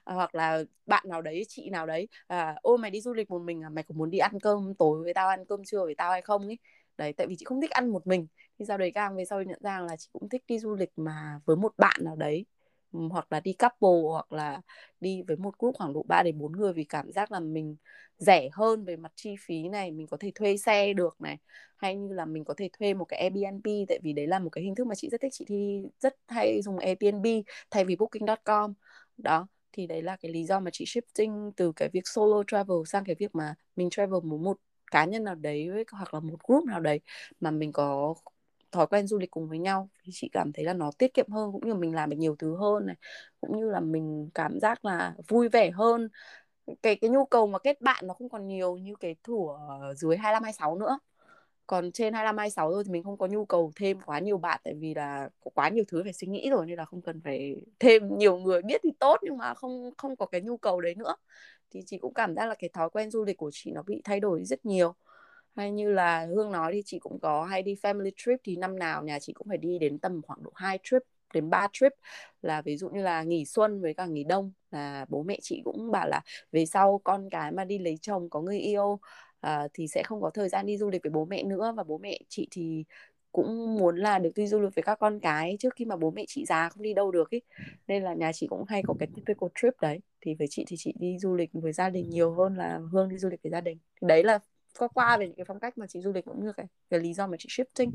à, hoặc là bạn nào đấy chị nào đấy à, ô mày đi du lịch một mình à? Mày có muốn đi ăn cơm tối với tao ăn cơm trưa với tao hay không? ấy. Đấy tại vì chị không thích ăn một mình. Thì sau đấy càng về sau nhận ra là chị cũng thích đi du lịch mà với một bạn nào đấy hoặc là đi couple hoặc là đi với một group khoảng độ 3 đến 4 người vì cảm giác là mình rẻ hơn về mặt chi phí này, mình có thể thuê xe được này, hay như là mình có thể thuê một cái Airbnb tại vì đấy là một cái hình thức mà chị rất thích chị thì rất hay dùng Airbnb thay vì booking.com. Đó, thì đấy là cái lý do mà chị shifting từ cái việc solo travel sang cái việc mà mình travel một một cá nhân nào đấy hoặc là một group nào đấy mà mình có thói quen du lịch cùng với nhau thì chị cảm thấy là nó tiết kiệm hơn, cũng như mình làm được nhiều thứ hơn này, cũng như là mình cảm giác là vui vẻ hơn. Cái cái nhu cầu mà kết bạn nó không còn nhiều như cái thủa dưới 25 26 nữa. Còn trên 25 26 rồi thì mình không có nhu cầu thêm quá nhiều bạn, tại vì là có quá nhiều thứ phải suy nghĩ rồi nên là không cần phải thêm nhiều người biết thì tốt, nhưng mà không không có cái nhu cầu đấy nữa. Thì chị cũng cảm giác là cái thói quen du lịch của chị nó bị thay đổi rất nhiều hay như là Hương nói thì chị cũng có hay đi family trip thì năm nào nhà chị cũng phải đi đến tầm khoảng độ 2 trip đến 3 trip. Là ví dụ như là nghỉ xuân với cả nghỉ đông là bố mẹ chị cũng bảo là về sau con cái mà đi lấy chồng có người yêu uh, thì sẽ không có thời gian đi du lịch với bố mẹ nữa. Và bố mẹ chị thì cũng muốn là được đi du lịch với các con cái trước khi mà bố mẹ chị già không đi đâu được ý. Nên là nhà chị cũng hay có cái typical trip đấy. Thì với chị thì chị đi du lịch với gia đình nhiều hơn là hương đi du lịch với gia đình. Thì đấy là qua qua về những cái phong cách mà chị du lịch cũng như cái cái lý do mà chị shifting.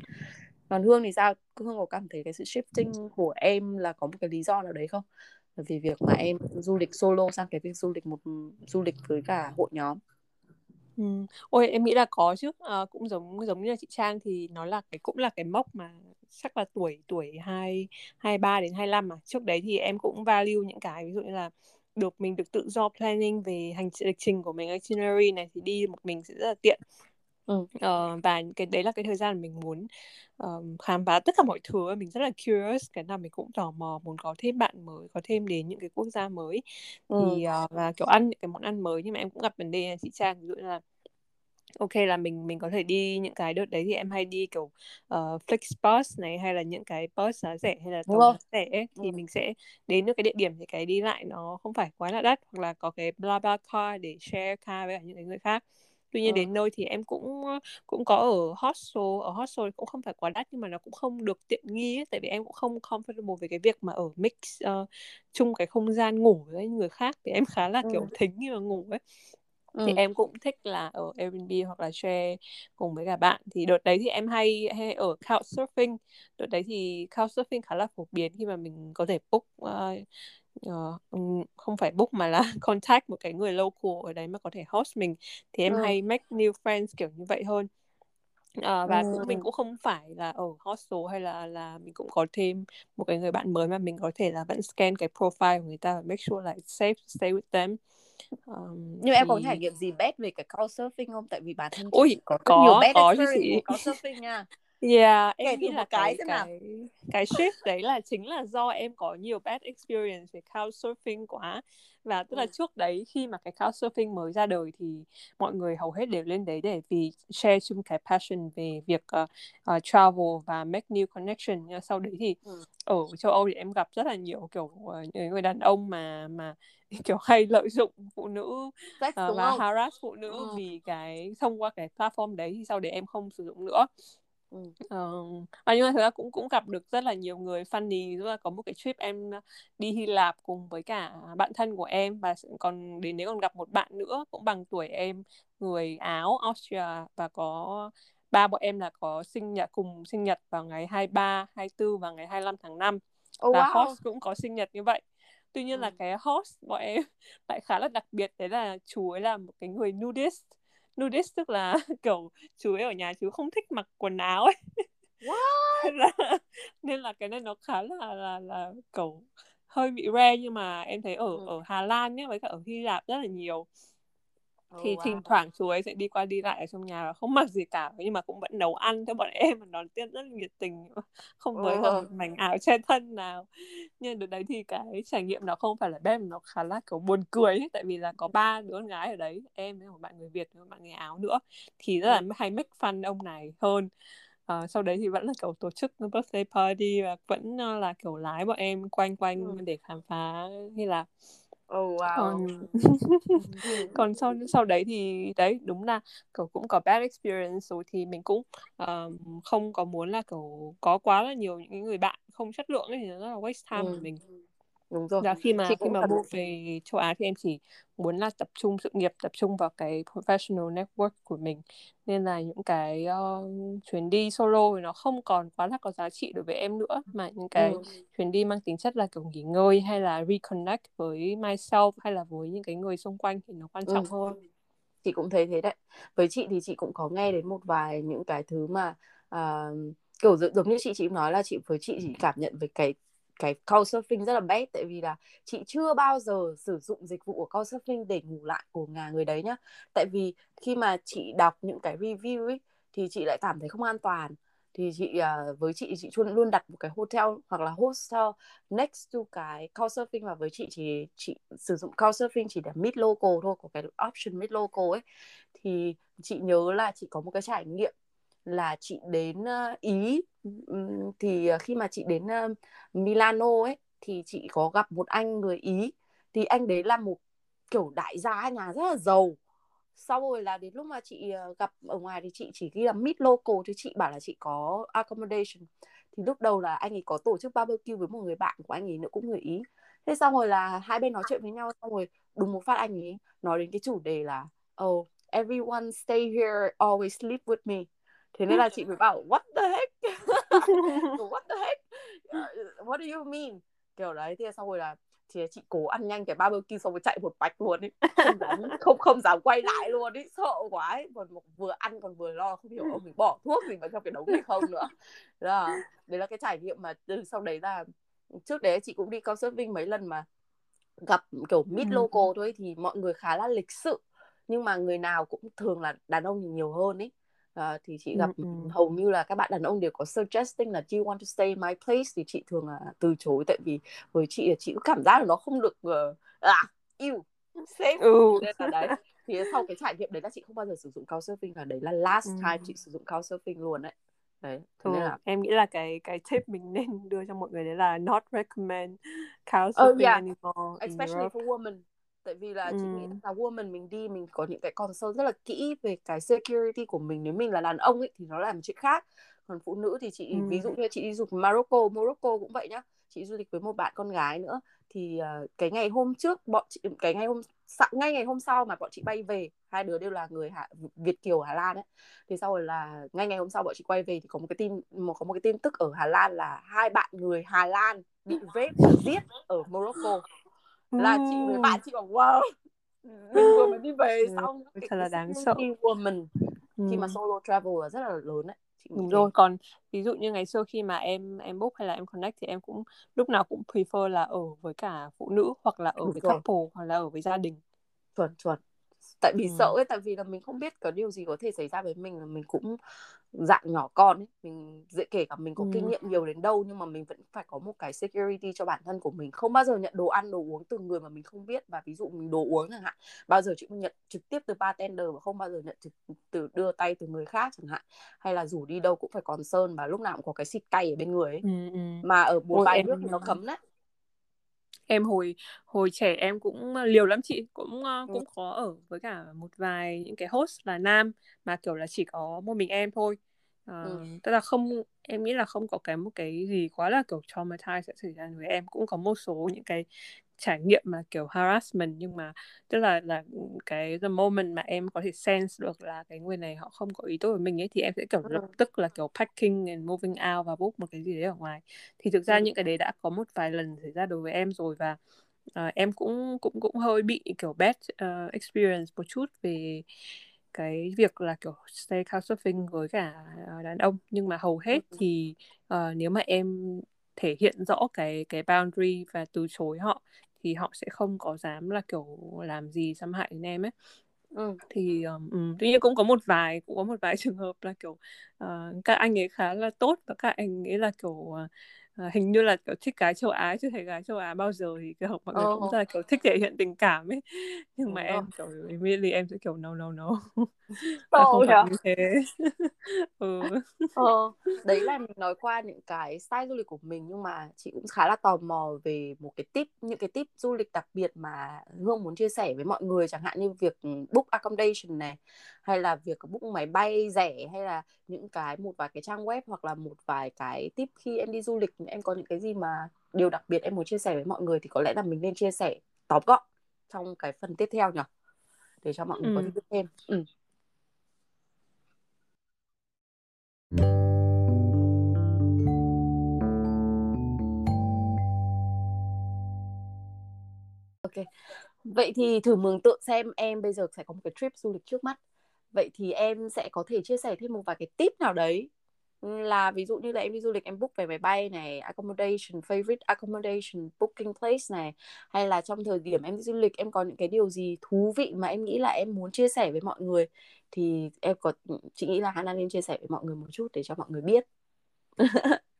Còn hương thì sao? Hương có cảm thấy cái sự shifting của em là có một cái lý do nào đấy không? Vì việc mà em du lịch solo sang cái việc du lịch một du lịch với cả hội nhóm. Ừ. Ôi em nghĩ là có chứ. À, cũng giống giống như là chị Trang thì nó là cái cũng là cái mốc mà chắc là tuổi tuổi hai hai ba đến 25 mà. Trước đấy thì em cũng value những cái ví dụ như là được mình được tự do planning về hành lịch trình của mình itinerary này thì đi một mình sẽ rất là tiện ừ. uh, và cái đấy là cái thời gian mình muốn um, khám phá tất cả mọi thứ mình rất là curious cái nào mình cũng tò mò muốn có thêm bạn mới có thêm đến những cái quốc gia mới ừ. thì uh, và kiểu ăn những cái món ăn mới nhưng mà em cũng gặp vấn đề là chị Trang ví dụ là ok là mình mình có thể đi những cái đợt đấy thì em hay đi kiểu uh, Flixbus này hay là những cái bus giá rẻ hay là tàu giá rẻ ấy, thì ừ. mình sẽ đến được cái địa điểm thì cái đi lại nó không phải quá là đắt hoặc là có cái bla bla car để share car với những cái người khác tuy nhiên ừ. đến nơi thì em cũng cũng có ở hostel ở hostel cũng không phải quá đắt nhưng mà nó cũng không được tiện nghi ấy, tại vì em cũng không comfortable với cái việc mà ở mix uh, chung cái không gian ngủ với người khác thì em khá là kiểu ừ. thính khi mà ngủ ấy thì em cũng thích là ở Airbnb hoặc là share cùng với cả bạn. Thì đợt đấy thì em hay hay ở couchsurfing. Đợt đấy thì couchsurfing khá là phổ biến khi mà mình có thể book uh, uh, không phải book mà là [laughs] contact một cái người local ở đấy mà có thể host mình. Thì em ừ. hay make new friends kiểu như vậy hơn. À, và ừ. cũng mình cũng không phải là ở hostel hay là là mình cũng có thêm một cái người bạn mới mà mình có thể là vẫn scan cái profile của người ta và make sure là it's safe to stay with them um, nhưng thì... em có trải nghiệm gì bad về cái couchsurfing không? Tại vì bản thân Ui, có có nhiều bad có experience của couchsurfing nha. Yeah, em nghĩ là cái cái, cái, cái shift đấy là chính là do em có nhiều bad experience về couchsurfing quá. Và tức là ừ. trước đấy khi mà cái couchsurfing mới ra đời thì mọi người hầu hết đều lên đấy để vì share chung cái passion về việc uh, uh, travel và make new connection. Nhưng sau đấy thì ừ. ở châu Âu thì em gặp rất là nhiều kiểu uh, những người đàn ông mà mà [laughs] kiểu hay lợi dụng phụ nữ uh, và không? harass phụ nữ ừ. vì cái thông qua cái platform đấy thì sau đấy em không sử dụng nữa Ừ. Ờ, và nhưng mà thực ra cũng cũng gặp được rất là nhiều người funny rất là có một cái trip em đi Hy Lạp cùng với cả bạn thân của em và còn đến đấy còn gặp một bạn nữa cũng bằng tuổi em người Áo Austria và có ba bọn em là có sinh nhật cùng sinh nhật vào ngày 23, 24 và ngày 25 tháng 5 oh, và wow. host cũng có sinh nhật như vậy tuy nhiên ừ. là cái host bọn em [laughs] lại khá là đặc biệt đấy là chú ấy là một cái người nudist nudist tức là [laughs] kiểu chú ấy ở nhà chú không thích mặc quần áo ấy [laughs] What? nên, là, nên là cái này nó khá là là là kiểu hơi bị rare nhưng mà em thấy ở ừ. ở Hà Lan nhé với cả ở Hy Lạp rất là nhiều Oh, thì wow. thỉnh thoảng chú ấy sẽ đi qua đi lại ở trong nhà và không mặc gì cả nhưng mà cũng vẫn nấu ăn cho bọn [laughs] em và đón tiếp rất là nhiệt tình không với oh. một mảnh áo che thân nào nhưng được đấy thì cái trải nghiệm nó không phải là bếp nó khá là kiểu buồn cười ấy, tại vì là có ba đứa con gái ở đấy em với một bạn người Việt với một bạn người Áo nữa thì rất là ừ. hay make fun ông này hơn Uh, sau đấy thì vẫn là kiểu tổ chức birthday party và vẫn uh, là kiểu lái bọn em quanh quanh ừ. để khám phá như là Oh wow. Còn [laughs] [laughs] còn sau sau đấy thì đấy đúng là kiểu cũng có bad experience rồi thì mình cũng um, không có muốn là kiểu có quá là nhiều những người bạn không chất lượng ấy thì nó rất là waste time ừ. của mình đúng rồi. Và khi mà khi mà mua về châu Á thì em chỉ muốn là tập trung sự nghiệp tập trung vào cái professional network của mình. Nên là những cái uh, chuyến đi solo thì nó không còn quá là có giá trị đối với em nữa. Mà những cái ừ. chuyến đi mang tính chất là kiểu nghỉ ngơi hay là reconnect với myself hay là với những cái người xung quanh thì nó quan trọng ừ. hơn. Chị cũng thấy thế đấy. Với chị thì chị cũng có nghe đến một vài những cái thứ mà uh, kiểu giống như chị chị nói là chị với chị chỉ cảm nhận về cái cái couchsurfing rất là bad tại vì là chị chưa bao giờ sử dụng dịch vụ của couchsurfing để ngủ lại của nhà người đấy nhá. Tại vì khi mà chị đọc những cái review ấy, thì chị lại cảm thấy không an toàn. Thì chị à, với chị chị luôn luôn đặt một cái hotel hoặc là hostel next to cái couchsurfing và với chị chỉ, chị sử dụng couchsurfing chỉ để mid local thôi, có cái option mid local ấy. Thì chị nhớ là chị có một cái trải nghiệm là chị đến ý. Thì ờ, khi mà chị đến Milano ấy, thì chị có gặp một anh người ý. Thì anh đấy là một kiểu đại gia, nhà rất là giàu. Sau rồi là đến lúc mà chị ờ, gặp ở ngoài thì chị chỉ ghi là mid local thì chị bảo là chị có accommodation. Thì lúc đầu là anh ấy có tổ chức barbecue với một người bạn của anh ấy nữa, cũng người ý. Thế xong rồi là hai bên nói chuyện với nhau, xong rồi đúng một phát anh ấy nói đến cái chủ đề là oh everyone stay here, always sleep with me thế nên là chị mới bảo what the heck? [laughs] What the heck? What do you mean? Kiểu đấy thì xong rồi là thì chị cố ăn nhanh cái barbecue xong rồi chạy một bạch luôn ấy. Không dám [laughs] không không dám quay lại luôn ấy sợ quá ấy. Còn vừa ăn còn vừa lo không hiểu ông mình bỏ thuốc gì vào trong cái đống này không nữa. Đó là đấy là cái trải nghiệm mà từ sau đấy là trước đấy chị cũng đi cao vinh mấy lần mà gặp kiểu mid local thôi thì mọi người khá là lịch sự. Nhưng mà người nào cũng thường là đàn ông nhiều hơn ấy uh, thì chị gặp mm-hmm. hầu như là các bạn đàn ông đều có suggesting là do you want to stay in my place thì chị thường là từ chối tại vì với chị là chị cũng cảm giác là nó không được uh, à yêu safe ừ. [laughs] nên là đấy thì sau cái trải nghiệm đấy là chị không bao giờ sử dụng couchsurfing và đấy là last mm. time chị sử dụng couchsurfing luôn đấy đấy nên là em nghĩ là cái cái tip mình [laughs] nên đưa cho mọi người đấy là not recommend couchsurfing oh, yeah. anymore especially for women tại vì là chị nghĩ là woman mình đi mình có những cái concern rất là kỹ về cái security của mình. Nếu mình là đàn ông ấy thì nó là một chuyện khác. Còn phụ nữ thì chị ừ. ví dụ như chị đi du lịch Morocco Morocco cũng vậy nhá. Chị du lịch với một bạn con gái nữa thì uh, cái ngày hôm trước bọn chị cái ngày hôm ngay ngày hôm sau mà bọn chị bay về hai đứa đều là người Hà, Việt kiều Hà Lan ấy. Thì sau rồi là ngay ngày hôm sau bọn chị quay về thì có một cái tin một có một cái tin tức ở Hà Lan là hai bạn người Hà Lan bị rape giết ở Morocco là chị với bạn chị bảo wow. Mình vừa mới đi về xong thật là đáng sợ. woman khi mà solo travel là rất là lớn đấy đúng rồi còn ví dụ như ngày xưa khi mà em em book hay là em connect thì em cũng lúc nào cũng prefer là ở với cả phụ nữ hoặc là ở đúng với rồi. couple hoặc là ở với gia đình. Chuẩn chuẩn tại vì ừ. sợ ấy tại vì là mình không biết có điều gì có thể xảy ra với mình là mình cũng dạng nhỏ con ấy mình dễ kể cả mình có ừ. kinh nghiệm nhiều đến đâu nhưng mà mình vẫn phải có một cái security cho bản thân của mình không bao giờ nhận đồ ăn đồ uống từ người mà mình không biết và ví dụ mình đồ uống chẳng hạn bao giờ chị nhận trực tiếp từ bartender và không bao giờ nhận trực từ đưa tay từ người khác chẳng hạn hay là rủ đi đâu cũng phải còn sơn và lúc nào cũng có cái xịt tay ở bên người ấy ừ, ừ. mà ở một vài nước thì nó cấm đấy em hồi hồi trẻ em cũng liều lắm chị cũng uh, cũng có ở với cả một vài những cái host là nam mà kiểu là chỉ có một mình em thôi. Uh, ừ. tức là không em nghĩ là không có cái một cái gì quá là kiểu traumatized sẽ xảy ra với em. Cũng có một số những cái trải nghiệm mà kiểu harassment nhưng mà tức là là cái the moment mà em có thể sense được là cái người này họ không có ý tốt với mình ấy thì em sẽ kiểu lập tức là kiểu packing and moving out và book một cái gì đấy ở ngoài. Thì thực ra những cái đấy đã có một vài lần xảy ra đối với em rồi và uh, em cũng cũng cũng hơi bị kiểu bad uh, experience một chút về cái việc là kiểu stay couchsurfing với cả đàn ông. Nhưng mà hầu hết thì uh, nếu mà em thể hiện rõ cái cái boundary và từ chối họ thì họ sẽ không có dám là kiểu làm gì xâm hại đến em ấy ừ. thì um, tuy nhiên cũng có một vài cũng có một vài [laughs] trường hợp là kiểu uh, các anh ấy khá là tốt và các anh ấy là kiểu uh, uh, hình như là kiểu thích gái châu Á chứ thấy gái châu Á bao giờ thì kiểu mọi người oh. cũng rất là kiểu thích thể hiện tình cảm ấy nhưng mà oh. em kiểu immediately em sẽ kiểu no no no [laughs] không phải như thế [laughs] ừ. ờ, đấy là mình nói qua những cái style du lịch của mình nhưng mà chị cũng khá là tò mò về một cái tip những cái tip du lịch đặc biệt mà hương muốn chia sẻ với mọi người chẳng hạn như việc book accommodation này hay là việc book máy bay rẻ hay là những cái một vài cái trang web hoặc là một vài cái tip khi em đi du lịch em có những cái gì mà điều đặc biệt em muốn chia sẻ với mọi người thì có lẽ là mình nên chia sẻ tóm gọn trong cái phần tiếp theo nhỉ để cho mọi người ừ. có thể biết thêm ừ. Ok. Vậy thì thử mường tượng xem em bây giờ sẽ có một cái trip du lịch trước mắt. Vậy thì em sẽ có thể chia sẻ thêm một vài cái tip nào đấy. Ừ, là ví dụ như là em đi du lịch, em book về máy bay này, accommodation, favorite accommodation, booking place này, hay là trong thời điểm em đi du lịch, em có những cái điều gì thú vị mà em nghĩ là em muốn chia sẻ với mọi người, thì em có, chị nghĩ là Hana nên chia sẻ với mọi người một chút để cho mọi người biết. [laughs]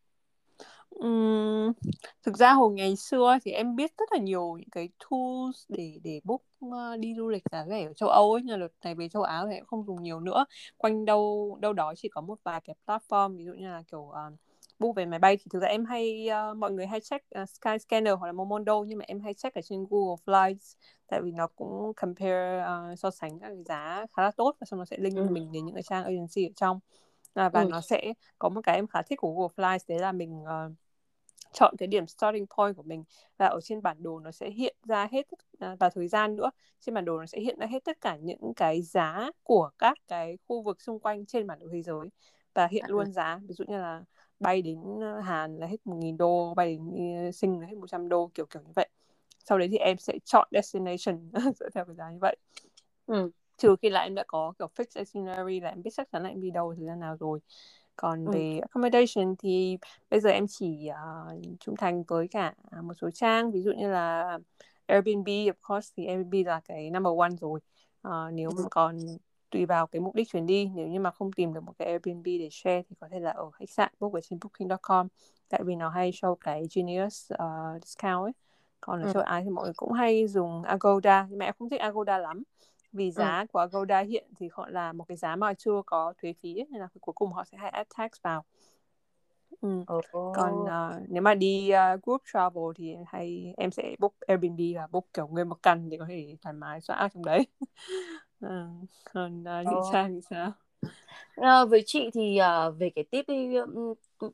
Thực ra hồi ngày xưa thì em biết rất là nhiều những cái tools để để book uh, đi du lịch giá rẻ ở châu Âu ấy nhưng đợt này về châu Á thì em không dùng nhiều nữa quanh đâu đâu đó chỉ có một vài cái platform ví dụ như là kiểu uh, book về máy bay thì thực ra em hay uh, mọi người hay check uh, Skyscanner hoặc là Momondo nhưng mà em hay check ở trên Google Flights tại vì nó cũng compare uh, so sánh các cái giá khá là tốt và xong nó sẽ link ừ. mình đến những cái trang agency ở trong à, và ừ. nó sẽ có một cái em khá thích của Google Flights đấy là mình uh, chọn cái điểm starting point của mình và ở trên bản đồ nó sẽ hiện ra hết à, và thời gian nữa. Trên bản đồ nó sẽ hiện ra hết tất cả những cái giá của các cái khu vực xung quanh trên bản đồ thế giới và hiện à. luôn giá. Ví dụ như là bay đến ờ, Hàn là hết 1.000 đô bay đến ờ, Sinh là hết 100 đô kiểu kiểu như vậy. Sau đấy thì em sẽ chọn destination [laughs] dựa theo cái giá như vậy. Ừ. trừ khi là em đã có kiểu fixed itinerary là em biết chắc chắn là em đi đâu thời gian nào rồi còn ừ. về accommodation thì bây giờ em chỉ uh, trung thành với cả một số trang ví dụ như là Airbnb of course thì Airbnb là cái number one rồi. Uh, nếu mà còn tùy vào cái mục đích chuyến đi nếu như mà không tìm được một cái Airbnb để share thì có thể là ở khách sạn book ở trên booking.com tại vì nó hay show cái genius uh, discount ấy. Còn ở ừ. châu Á thì mọi người cũng hay dùng Agoda. Nhưng mà em không thích Agoda lắm vì ừ. giá ừ. của Agoda hiện thì họ là một cái giá mà chưa có thuế phí ấy, nên là cuối cùng họ sẽ hay add tax vào ừ. oh. còn uh, nếu mà đi uh, group travel thì hay em sẽ book Airbnb và book kiểu nguyên một căn để có thể thoải mái xóa trong đấy à, [laughs] còn uh, oh. Trang thì sao À, với chị thì uh, về cái tip đi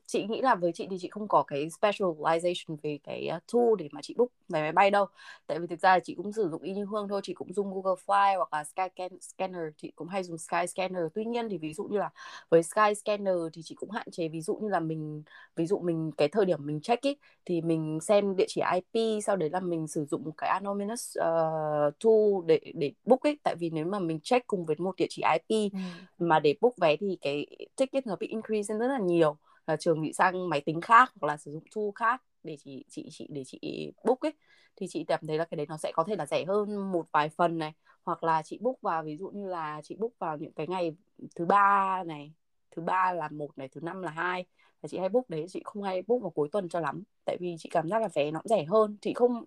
chị nghĩ là với chị thì chị không có cái specialization về cái tool để mà chị book vé máy bay đâu. Tại vì thực ra chị cũng sử dụng y như hương thôi chị cũng dùng Google Fly hoặc là Sky Scanner chị cũng hay dùng Sky Scanner. Tuy nhiên thì ví dụ như là với Sky Scanner thì chị cũng hạn chế ví dụ như là mình ví dụ mình cái thời điểm mình check ý, thì mình xem địa chỉ IP sau đấy là mình sử dụng một cái anonymous uh, tool để để book ấy tại vì nếu mà mình check cùng với một địa chỉ IP ừ. mà để book vé thì cái ticket nó bị increase rất là nhiều. Là trường bị sang máy tính khác hoặc là sử dụng tool khác để chị chị chị, để chị book ấy. Thì chị cảm thấy là cái đấy nó sẽ có thể là rẻ hơn một vài phần này. Hoặc là chị book vào, ví dụ như là chị book vào những cái ngày thứ ba này, thứ ba là một này, thứ năm là hai và chị hay book đấy, chị không hay book vào cuối tuần cho lắm. Tại vì chị cảm giác là vé nó cũng rẻ hơn. Chị không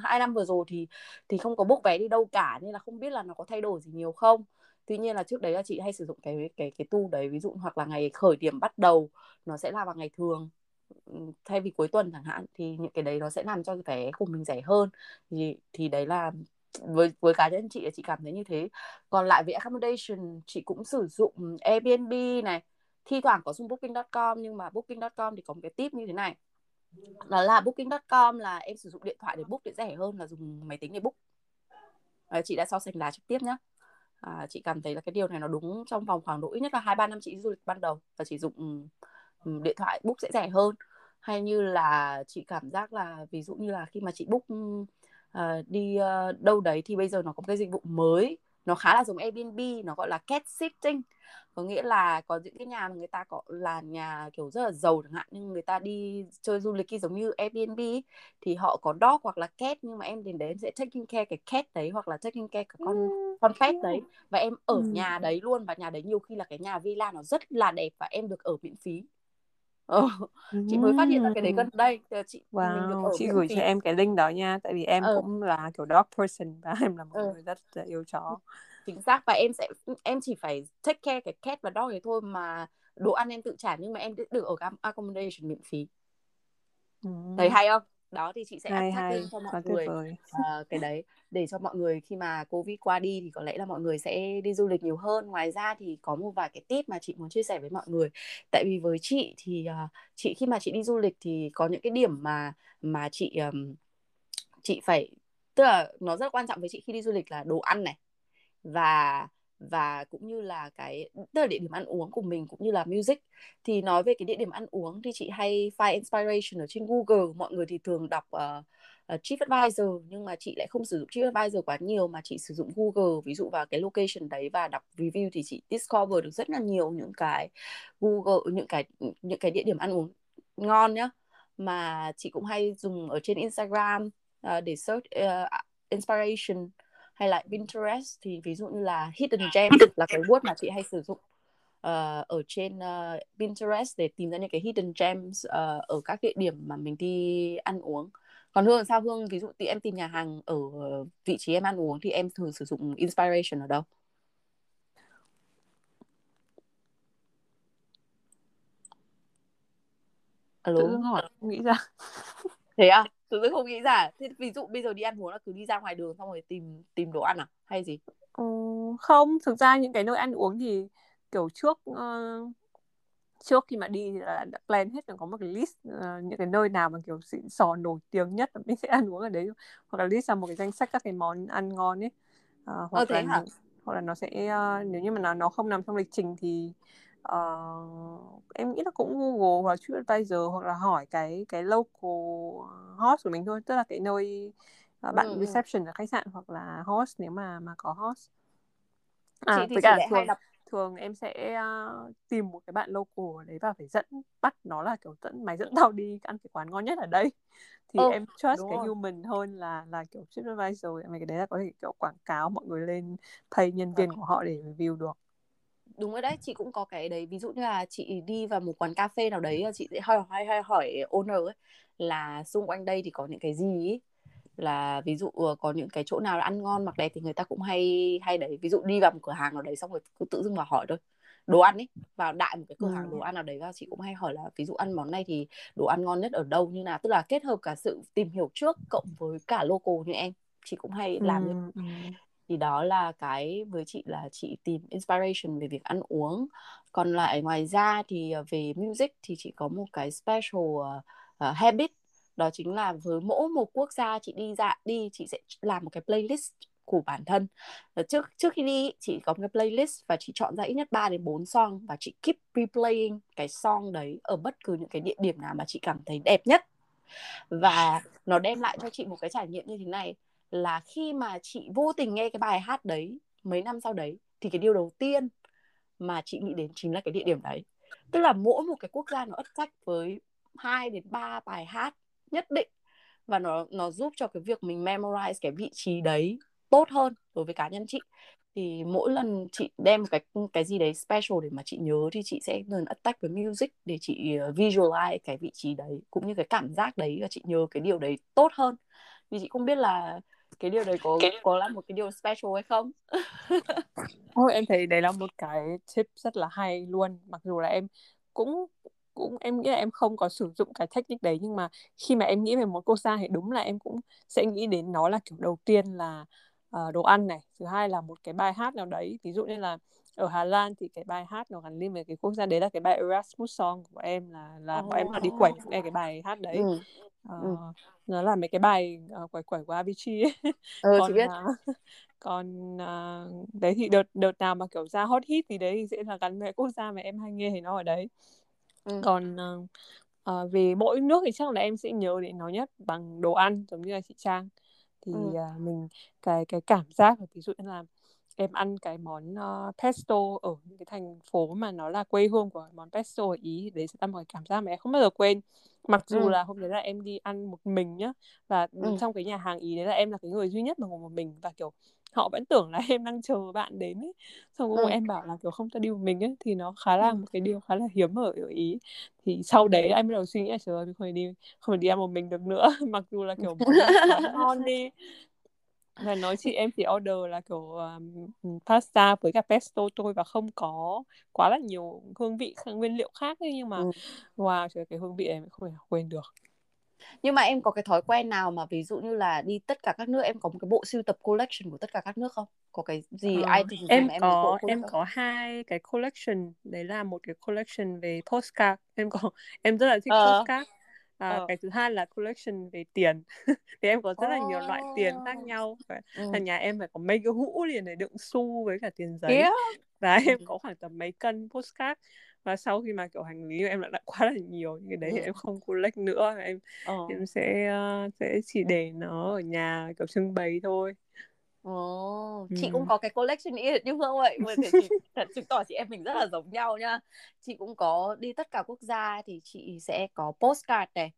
hai năm vừa rồi thì thì không có book vé đi đâu cả nên là không biết là nó có thay đổi gì nhiều không tuy nhiên là trước đấy là chị hay sử dụng cái cái cái tu đấy ví dụ hoặc là ngày khởi điểm bắt đầu nó sẽ là vào ngày thường. Thay vì cuối tuần chẳng hạn thì những cái đấy nó sẽ làm cho vé của mình rẻ hơn. Thì thì đấy là với với cá nhân chị chị cảm thấy như thế. Còn lại về accommodation chị cũng sử dụng Airbnb này thi thoảng có dùng booking.com nhưng mà booking.com thì có một cái tip như thế này. Đó là booking.com là em sử dụng điện thoại để book để rẻ hơn là dùng máy tính để book. À, chị đã so sánh giá trực tiếp nhé à, chị cảm thấy là cái điều này nó đúng trong vòng khoảng độ ít nhất là hai ba năm chị du lịch ban đầu và chỉ dùng um, điện thoại book sẽ rẻ hơn. Hay như là chị cảm giác là ví dụ như là khi mà chị book uh, đi uh, đâu đấy thì bây giờ nó có cái dịch vụ mới nó khá là giống Airbnb nó gọi là cat sitting. Có nghĩa là có những cái nhà mà người ta có là nhà kiểu rất là giàu chẳng hạn nhưng người ta đi chơi du lịch giống như Airbnb thì họ có dog hoặc là cat nhưng mà em đến đấy em sẽ taking care cái cat đấy hoặc là taking care cái con con pet đấy. và em ở ừ. nhà đấy luôn và nhà đấy nhiều khi là cái nhà villa nó rất là đẹp và em được ở miễn phí Ờ, chị mới phát hiện ra cái đấy gần đây chị wow, mình được ở chị gửi cho em cái link đó nha tại vì em ờ. cũng là kiểu dog person và [laughs] em là một ờ. người rất là yêu chó chính xác và em sẽ em chỉ phải take care cái cat và dog ấy thôi mà đồ ăn em tự trả nhưng mà em được ở accommodation miễn phí ừ. thấy hay không đó thì chị sẽ hay, hay. cho mọi người. uh, cái đấy để cho mọi người khi mà covid qua đi thì có lẽ là mọi người sẽ đi du lịch nhiều hơn. Ngoài ra thì có một vài cái tip mà chị muốn chia sẻ với mọi người. Tại vì với chị thì uh, chị khi mà chị đi du lịch thì có những cái điểm mà mà chị um, chị phải tức là nó rất quan trọng với chị khi đi du lịch là đồ ăn này. Và và cũng như là cái tức là địa điểm ăn uống của mình cũng như là music. Thì nói về cái địa điểm ăn uống thì chị hay find inspiration ở trên Google. Mọi người thì thường đọc uh, uh, TripAdvisor nhưng mà chị lại không sử dụng TripAdvisor quá nhiều mà chị sử dụng Google. Ví dụ vào cái location đấy và đọc review thì chị discover được rất là nhiều những cái Google những cái những cái địa điểm ăn uống ngon nhá. Mà chị cũng hay dùng ở trên Instagram uh, để search uh, inspiration hay là Pinterest thì ví dụ như là hidden gems là cái word mà chị hay sử dụng uh, ở trên uh, Pinterest để tìm ra những cái hidden gems uh, ở các địa điểm mà mình đi ăn uống. Còn hương sao? Hương ví dụ thì em tìm nhà hàng ở vị trí em ăn uống thì em thường sử dụng inspiration ở đâu? Alo? tự hỏi nghĩ ra. Thế à tự dưng không nghĩ ra. Thế ví dụ bây giờ đi ăn uống là cứ đi ra ngoài đường xong rồi tìm tìm đồ ăn à? Hay gì? Ừ, không thực ra những cái nơi ăn uống thì kiểu trước uh, trước khi mà đi thì là đã plan hết là có một cái list uh, những cái nơi nào mà kiểu xịn sò nổi tiếng nhất mình sẽ [laughs] ăn uống ở đấy. Hoặc là list ra một cái danh sách các cái món ăn ngon ấy. Uh, hoặc ờ, là hả? hoặc là nó sẽ uh, nếu như mà nó nó không nằm trong lịch trình thì uh, em nghĩ là cũng Google hoặc TripAdvisor hoặc là hỏi cái cái local host của mình thôi tức là cái nơi uh, bạn ừ, ừ. reception ở khách sạn hoặc là host nếu mà mà có host à, chị thì chị lại thường, hay đọc thường em sẽ uh, tìm một cái bạn local ở đấy và phải dẫn bắt nó là kiểu dẫn mày dẫn tao đi ăn cái quán ngon nhất ở đây [laughs] thì ừ, em trust cái rồi. human hơn là là kiểu TripAdvisor mấy cái đấy là có thể kiểu quảng cáo mọi người lên pay nhân viên của họ để review được đúng rồi đấy chị cũng có cái đấy. Ví dụ như là chị đi vào một quán cà phê nào đấy chị sẽ hỏi hỏi hỏi, hỏi owner ấy là xung quanh đây thì có những cái gì ấy. Là ví dụ ờ, có những cái chỗ nào ăn ngon mặc đẹp thì người ta cũng hay hay đấy. Ví dụ đi vào một cửa hàng nào đấy xong rồi cứ tự dưng vào hỏi thôi. Đồ ăn ấy vào đại một cái cửa hàng đồ ăn nào đấy và chị cũng hay hỏi là ví dụ ăn món này thì đồ ăn ngon nhất ở đâu? Như nào? Tức là kết hợp cả sự tìm hiểu trước cộng với cả local như em. Chị cũng hay làm như ừ thì đó là cái với chị là chị tìm inspiration về việc ăn uống. Còn lại ngoài ra thì ờ, về music thì chị có một cái special uh, uh, habit đó chính là với mỗi một quốc gia chị đi dạ đi chị sẽ làm một cái playlist của bản thân. Trước trước khi đi chị có một cái playlist và chị chọn ra ít nhất 3 đến 4 song và chị keep replaying cái song đấy ở bất cứ những cái địa điểm nào mà chị cảm thấy đẹp nhất. Và nó đem lại cho chị một cái trải nghiệm như thế này là khi mà chị vô tình nghe cái bài hát đấy mấy năm sau đấy, thì cái điều đầu tiên mà chị nghĩ đến chính là cái địa điểm đấy. Tức là mỗi một cái quốc gia nó ất sách với hai đến ba bài hát nhất định và nó nó giúp cho cái việc mình memorize cái vị trí đấy tốt hơn đối với cá nhân chị. Thì mỗi lần chị đem cái cái gì đấy special để mà chị nhớ thì chị sẽ dần attack với music để chị ờ, visualize cái vị trí đấy cũng như cái cảm giác đấy và chị nhớ cái điều đấy tốt hơn. Vì chị không biết là cái điều đấy có có là một cái điều special hay không? [laughs] Ôi, em thấy đấy là một cái tip rất là hay luôn. Mặc dù là em cũng cũng em nghĩ là em không có sử dụng cái technique đấy nhưng mà khi mà em nghĩ về một quốc gia thì đúng là em cũng sẽ nghĩ đến nó là kiểu đầu tiên là uh, đồ ăn này thứ hai là một cái bài hát nào đấy ví dụ như là ở Hà Lan thì cái bài hát nó gắn liền với cái quốc gia đấy là cái bài Erasmus song của em là là oh. bọn em đi quẩy nghe cái bài hát đấy ừ. Uh, ừ. nó là mấy cái bài uh, quẩy quẩy của Avicii ấy. ừ, còn, chị biết. Uh, còn uh, đấy thì đợt đợt nào mà kiểu ra hot hit thì đấy thì sẽ là gắn với quốc gia mà em hay nghe thì nó ở đấy ừ. còn uh, uh, về mỗi nước thì chắc là em sẽ nhớ đến nó nhất bằng đồ ăn giống như là chị Trang thì ừ. uh, mình cái cái cảm giác ví dụ như là em ăn cái món uh, pesto ở những cái thành phố mà nó là quê hương của món pesto ở ý đấy sẽ là một cái cảm giác mà em không bao giờ quên mặc dù ừ. là hôm đấy là em đi ăn một mình nhá và ừ. trong cái nhà hàng ý đấy là em là cái người duy nhất mà ngồi một mình và kiểu họ vẫn tưởng là [laughs] em đang chờ bạn đến ấy. Xong rồi ừ. em bảo là kiểu không cho đi một mình ấy. Thì nó khá là ừ. một cái điều khá là hiếm ở, ở ý. Thì sau đấy em bắt đầu suy nghĩ là trời ơi mình không thể đi không thể đi ăn một mình được nữa. [laughs] Mặc dù là kiểu ngon đi. Và nói chị em chỉ order là kiểu um, pasta với cả pesto thôi và không có quá là nhiều hương vị nguyên liệu khác ấy, nhưng mà ừ. wow trời cái hương vị này mình không thể quên được nhưng mà em có cái thói quen nào mà ví dụ như là đi tất cả các nước em có một cái bộ sưu tập collection của tất cả các nước không có cái gì ờ, item em, em có em không? có hai cái collection đấy là một cái collection về postcard em có [laughs] em rất là thích ờ. postcard à, ờ. cái thứ hai là collection về tiền [laughs] thì em có rất là nhiều loại tiền khác nhau và ừ. nhà em phải có mấy cái hũ liền để đựng xu với cả tiền giấy yeah. và em có khoảng tầm mấy cân postcard và sau khi mà kiểu hành lý của em đã, đã quá là nhiều những cái đấy thì Ừ. em không collect nữa em Ờ. em sẽ ờ, sẽ chỉ để nó ở nhà kiểu trưng bày thôi Ồ, Ừ. chị cũng có cái collection y hệt như Phương vậy thì chị, [laughs] thật chứng tỏ chị em mình rất là giống nhau nha Chị cũng có đi tất cả quốc gia thì chị sẽ có postcard này.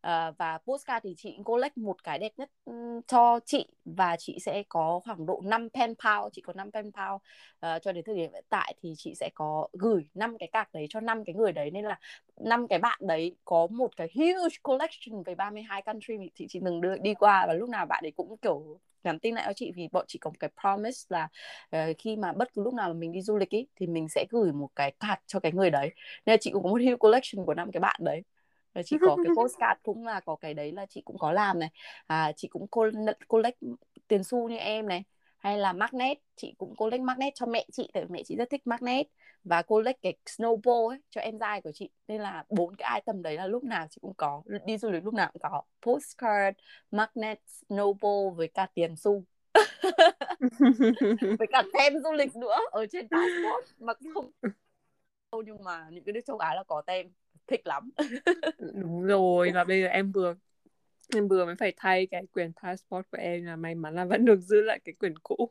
Ờ, Và postcard thì chị collect một cái đẹp nhất ừm, cho chị Và chị sẽ có khoảng độ 5 pen pal Chị có 5 pen pal. Ờ, Cho đến thời điểm hiện tại thì chị sẽ có gửi 5 cái card đấy cho 5 cái người đấy Nên là năm cái bạn đấy có một cái huge collection về 32 country chị chị từng đưa đi qua và lúc nào bạn ấy cũng kiểu nhắn tin lại cho chị vì bọn chị có một cái promise là uh, khi mà bất cứ lúc nào mà mình đi du lịch ý, thì mình sẽ gửi một cái card cho cái người đấy. Nên là chị cũng có một huge collection của năm cái bạn đấy. Và chị có cái postcard cũng là có cái đấy là chị cũng có làm này. À, chị cũng collect tiền xu như em này. Hay là magnet chị cũng collect magnet cho mẹ chị tại mẹ chị rất thích magnet và cô lấy cái snowball ấy cho em trai của chị. Nên là bốn cái item đấy là lúc nào chị cũng có. Đi du lịch lúc nào cũng có. Postcard, magnet, snowball với cả tiền xu. [laughs] Với cả tem du lịch nữa ở trên passport. Mặc không nhưng mà những cái nước châu Á là có tem. Thích lắm. [laughs] Đúng rồi, và bây giờ em vừa em vừa mới phải thay cái quyển passport của em là may mắn là vẫn được giữ lại cái quyển cũ.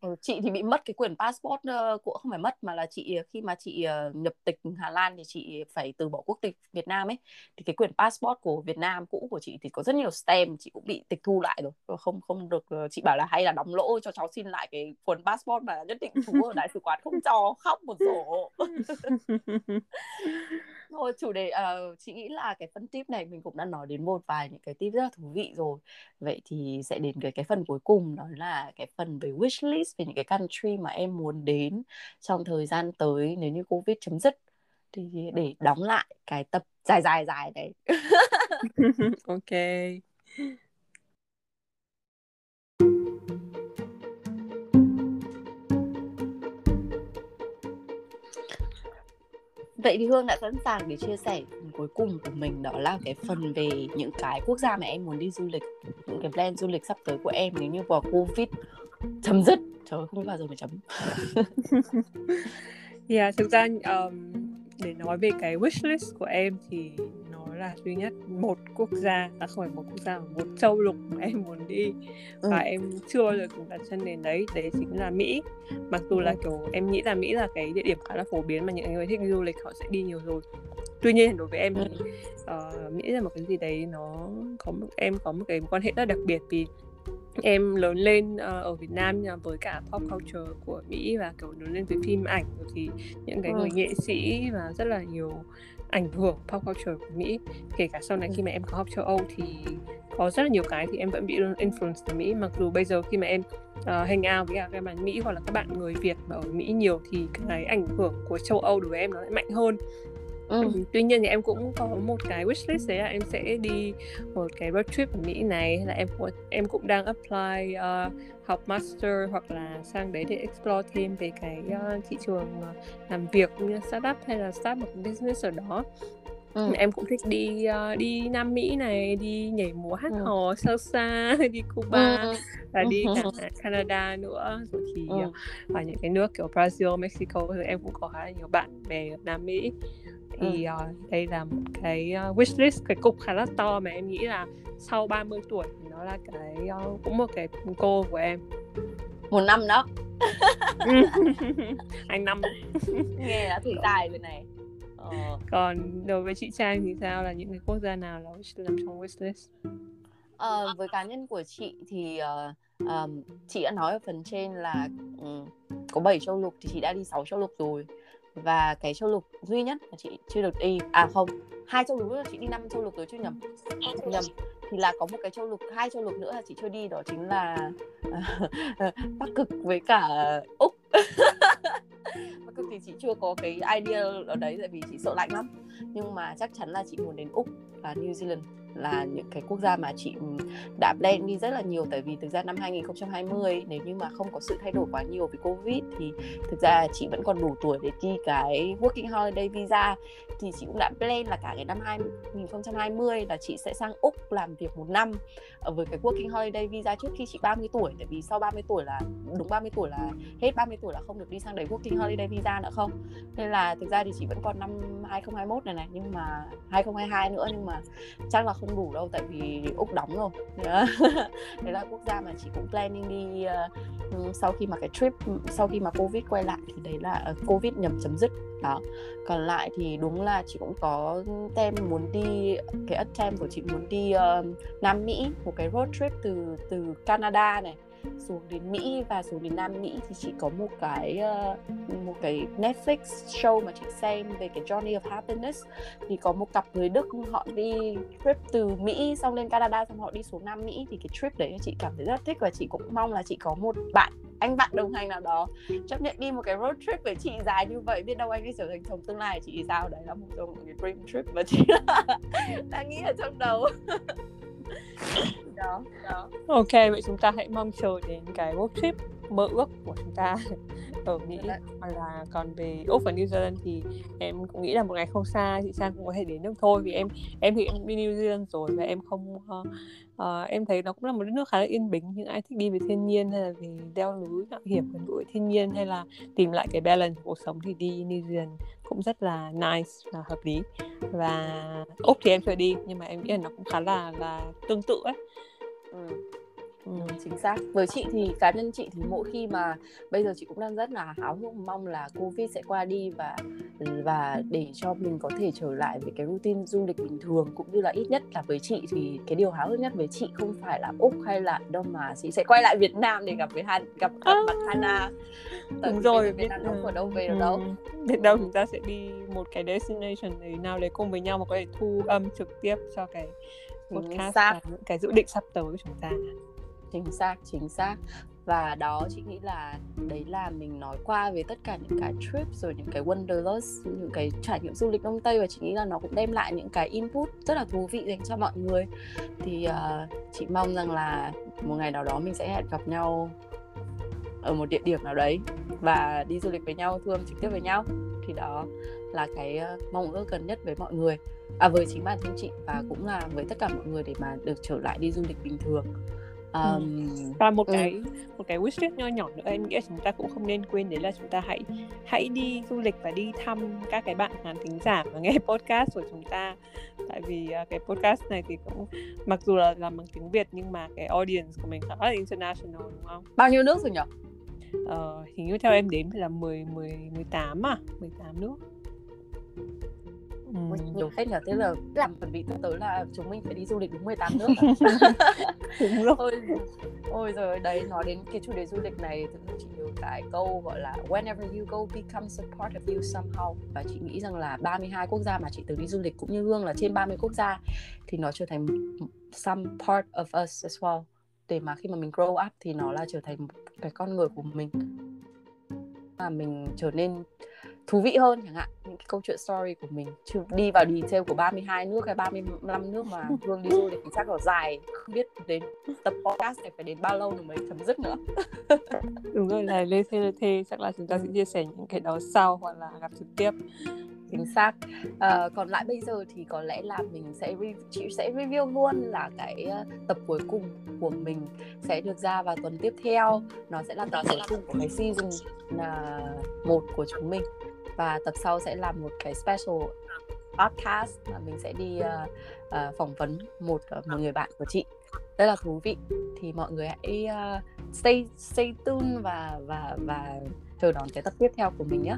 Ừ, chị thì bị mất cái quyển passport uh, cũng không phải mất mà là chị khi mà chị uh, nhập tịch Hà Lan thì chị phải từ bỏ quốc tịch Việt Nam ấy. Thì cái quyển passport của Việt Nam cũ của chị thì có rất nhiều stem chị cũng bị tịch thu lại rồi. Không không được uh, chị bảo là hay là đóng lỗ cho cháu xin lại cái cuốn passport mà nhất định chú ở đại sứ quán không cho khóc một rổ [laughs] [laughs] thôi chủ đề uh, chị nghĩ là cái phân tip này mình cũng đã nói đến một vài những cái tip rất là thú vị rồi. Vậy thì sẽ đến cái cái phần cuối cùng đó là cái phần về wish list về những cái country mà em muốn đến trong thời gian tới nếu như covid chấm dứt. Thì để đóng lại cái tập dài dài dài đấy. [laughs] Ok. Vậy thì Hương đã sẵn sàng để chia sẻ phần cuối cùng của mình đó là cái phần về những cái quốc gia mà em muốn đi du lịch những cái plan du lịch sắp tới của em nếu như vào Covid chấm dứt. Trời ơi, không bao giờ mà chấm. [laughs] Yeah, thực ra um, để nói về cái wish list của em thì là duy nhất một quốc gia à không phải một quốc gia mà một châu lục mà em muốn đi và Ừ. em chưa bao giờ từng đặt chân đến đấy đấy chính là Mỹ mặc dù là Ừ. kiểu em nghĩ là Mỹ là cái địa điểm khá là phổ biến mà những người thích du lịch họ sẽ đi nhiều rồi tuy nhiên đối với em thì Ừ. ờ, Mỹ là một cái gì đấy nó có một em có một cái quan hệ rất đặc biệt vì em lớn lên ờ, ở Việt Nam nha, với cả pop culture của Mỹ và kiểu lớn lên với phim ảnh thì những cái Ừ. người nghệ sĩ và rất là nhiều ảnh hưởng pop culture của Mỹ kể cả sau này Ừ. khi mà em có học châu Âu thì có rất là nhiều cái thì em vẫn bị influence từ Mỹ mặc dù bây giờ khi mà em uh, hang out với cả các bạn Mỹ hoặc là các bạn người Việt mà ở Mỹ nhiều thì cái ảnh hưởng của châu Âu đối với em nó lại mạnh hơn Ừ. Ừ, [laughs] Tuy nhiên thì em cũng có một cái wishlist đấy là em sẽ đi một cái road trip ở Mỹ này hay là em em cũng đang apply uh, học master hoặc là sang đấy để explore thêm về cái uh, thị trường uh, làm việc như startup hay là start một business ở đó Ừ. em cũng thích đi uh, đi Nam Mỹ này đi nhảy múa hát Ừ. hò salsa [laughs] đi Cuba Ừ. và đi cả [laughs] Canada nữa rồi thì Ừ. ở những cái nước kiểu Brazil, Mexico thì em cũng có khá là nhiều bạn bè ở Nam Mỹ thì uh, đây là một cái uh, wishlist cái cục khá là to mà em nghĩ là sau 30 tuổi thì nó là cái uh, cũng một cái goal của em. Một năm đó. [laughs] Anh năm. Nghe đã thử tài rồi này. Ờ. còn đối với chị Trang thì sao? Là những cái quốc gia nào là nằm trong wishlist Ờ, với cá nhân của chị thì ờ, ờm, chị đã nói ở phần trên là ừm, có 7 châu lục thì chị đã đi 6 châu lục rồi và cái châu lục duy nhất mà chị chưa được đi à không hai châu lục nữa chị đi năm châu lục rồi chứ nhầm nhầm thì là có một cái châu lục hai châu lục nữa là chị chưa đi đó chính là [laughs] Bắc Cực với cả Úc. [laughs] Bắc Cực thì chị chưa có cái idea ở đấy tại vì chị sợ lạnh lắm. Nhưng mà chắc chắn là chị muốn đến Úc và New Zealand là những cái quốc gia mà chị đã blend đi rất là nhiều. Tại vì thực ra năm 2020 nếu như mà không có sự thay đổi quá nhiều vì Covid thì thực ra chị vẫn còn đủ tuổi để đi cái working holiday visa. Thì chị cũng đã plan là cả cái năm 2020 là chị sẽ sang Úc làm việc một năm ờ, với cái working holiday visa trước khi chị 30 tuổi. Tại vì sau 30 tuổi là, đúng 30 tuổi là, hết 30 tuổi là không được đi sang đấy working holiday visa nữa không? Nên là thực ra thì chị vẫn còn năm 2021 này này, nhưng mà 2022 nữa, nhưng mà chắc là không đủ đâu tại vì Úc đóng rồi. Đấy [laughs] là quốc gia mà chị cũng planning đi uh, sau khi mà cái trip ừ, sau khi mà Covid quay lại thì đấy là uh, Covid nhầm chấm dứt. Đó. Còn lại thì đúng là chị cũng có tem muốn đi cái attempt của chị muốn đi uh, Nam Mỹ một cái road trip từ từ Canada này xuống đến Mỹ và xuống đến Nam Mỹ thì chị có một cái uh, một cái Netflix show mà chị xem về cái Journey of Happiness. Thì có một cặp người Đức họ đi trip từ Mỹ xong lên Canada xong họ đi xuống Nam Mỹ thì cái trip đấy chị cảm thấy rất thích và chị cũng mong là chị có một bạn anh bạn đồng hành nào đó chấp nhận đi một cái road trip với chị dài như vậy. Biết đâu anh ấy trở thành chồng tương lai chị thì sao? Đấy là một trong những cái dream trip mà chị [laughs] đang nghĩ ở trong đầu. [laughs] đó, đó. ok vậy chúng ta hãy mong chờ đến cái road trip mơ ước của chúng ta [laughs] ở Mỹ hoặc là còn về Úc và New Zealand thì em cũng nghĩ là một ngày không xa chị Sang cũng có thể đến được thôi vì em em thì em đi New Zealand rồi và em không uh, uh, em thấy nó cũng là một đất nước khá là yên bình nhưng ai thích đi về thiên nhiên hay là về leo núi mạo hiểm gần gũi thiên nhiên hay là tìm lại cái balance cuộc sống thì đi New Zealand cũng rất là nice và hợp lý. Và Úc thì em chưa đi nhưng mà em nghĩ là nó cũng khá là là tương tự ấy. Ừ. Ừ, chính xác. Với chị thì cá nhân chị thì mỗi khi mà bây giờ chị cũng đang rất là háo hức mong là covid sẽ qua đi và và để cho mình có thể trở lại với cái routine du lịch bình thường cũng như là ít nhất là với chị thì cái điều háo hức nhất với chị không phải là úc hay là đâu mà chị sẽ quay lại việt nam để gặp với han gặp gặp mặt hana. Đúng rồi việt nam không ở đâu về được ừ. đâu. Biết đâu chúng ta sẽ đi một cái destination này nào đấy cùng với nhau mà có thể thu âm trực tiếp cho cái podcast và những cái dự định sắp tới của chúng ta chính xác chính xác. Và đó chị nghĩ là đấy là mình nói qua về tất cả những cái trip rồi những cái wanderlust những cái trải nghiệm du lịch đông tây và chị nghĩ là nó cũng đem lại những cái input rất là thú vị dành cho mọi người. Thì uh, chị mong rằng là một ngày nào đó mình sẽ hẹn gặp nhau ở một địa điểm nào đấy và đi du lịch với nhau thương trực tiếp với nhau. Thì đó là cái ờ, mong ước gần nhất với mọi người. À với chính bản thân chị và cũng là với tất cả mọi người để mà được trở lại đi du lịch bình thường um, và một ừ. cái một cái wish list nho nhỏ nữa em nghĩ là chúng ta cũng không nên quên đấy là chúng ta hãy hãy đi du lịch và đi thăm các cái bạn khán thính giả và nghe [laughs] podcast của chúng ta tại vì uh, cái podcast này thì cũng mặc dù là làm bằng tiếng Việt nhưng mà cái audience của mình khá là international đúng không? Bao nhiêu nước rồi nhỉ? Ờ, hình như theo em đếm thì là 10 10 18 à, 18 nước ừ. nhiều phết nhờ thế là làm chuẩn bị tới là chúng mình phải đi du lịch đúng 18 nước [laughs] đúng rồi. Ôi, ôi rồi đấy nói đến cái chủ đề du lịch này thì chị nhớ cái câu gọi là whenever you go becomes a part of you somehow. Và chị nghĩ rằng là 32 quốc gia mà chị từng đi du lịch cũng như Hương là trên 30 quốc gia thì nó trở thành some part of us as well. Để mà khi mà mình grow up thì nó là trở thành cái con người của mình. Mà mình trở nên thú vị hơn chẳng hạn những cái câu chuyện story của mình. Chứ đi vào detail của 32 nước hay 35 nước mà [laughs] Hương đi du lịch chắc là dài không biết đến tập podcast này phải đến bao lâu rồi mới chấm dứt nữa. [laughs] Đúng rồi là lê thê lê thê chắc là chúng ta sẽ chia sẻ những cái đó sau hoặc là gặp trực tiếp. Chính xác. À, còn lại bây giờ thì có lẽ là mình sẽ chị sẽ review luôn là cái uh, tập cuối cùng của mình sẽ được ra vào tuần tiếp theo. Nó sẽ là tập cuối cùng của cái season là một của chúng mình và tập sau sẽ là một cái special podcast mà mình sẽ đi uh, uh, phỏng vấn một uh, một người bạn của chị. Rất là thú vị. Thì mọi người hãy uh, stay stay tuned và và và chờ đón cái tập tiếp theo của mình nhé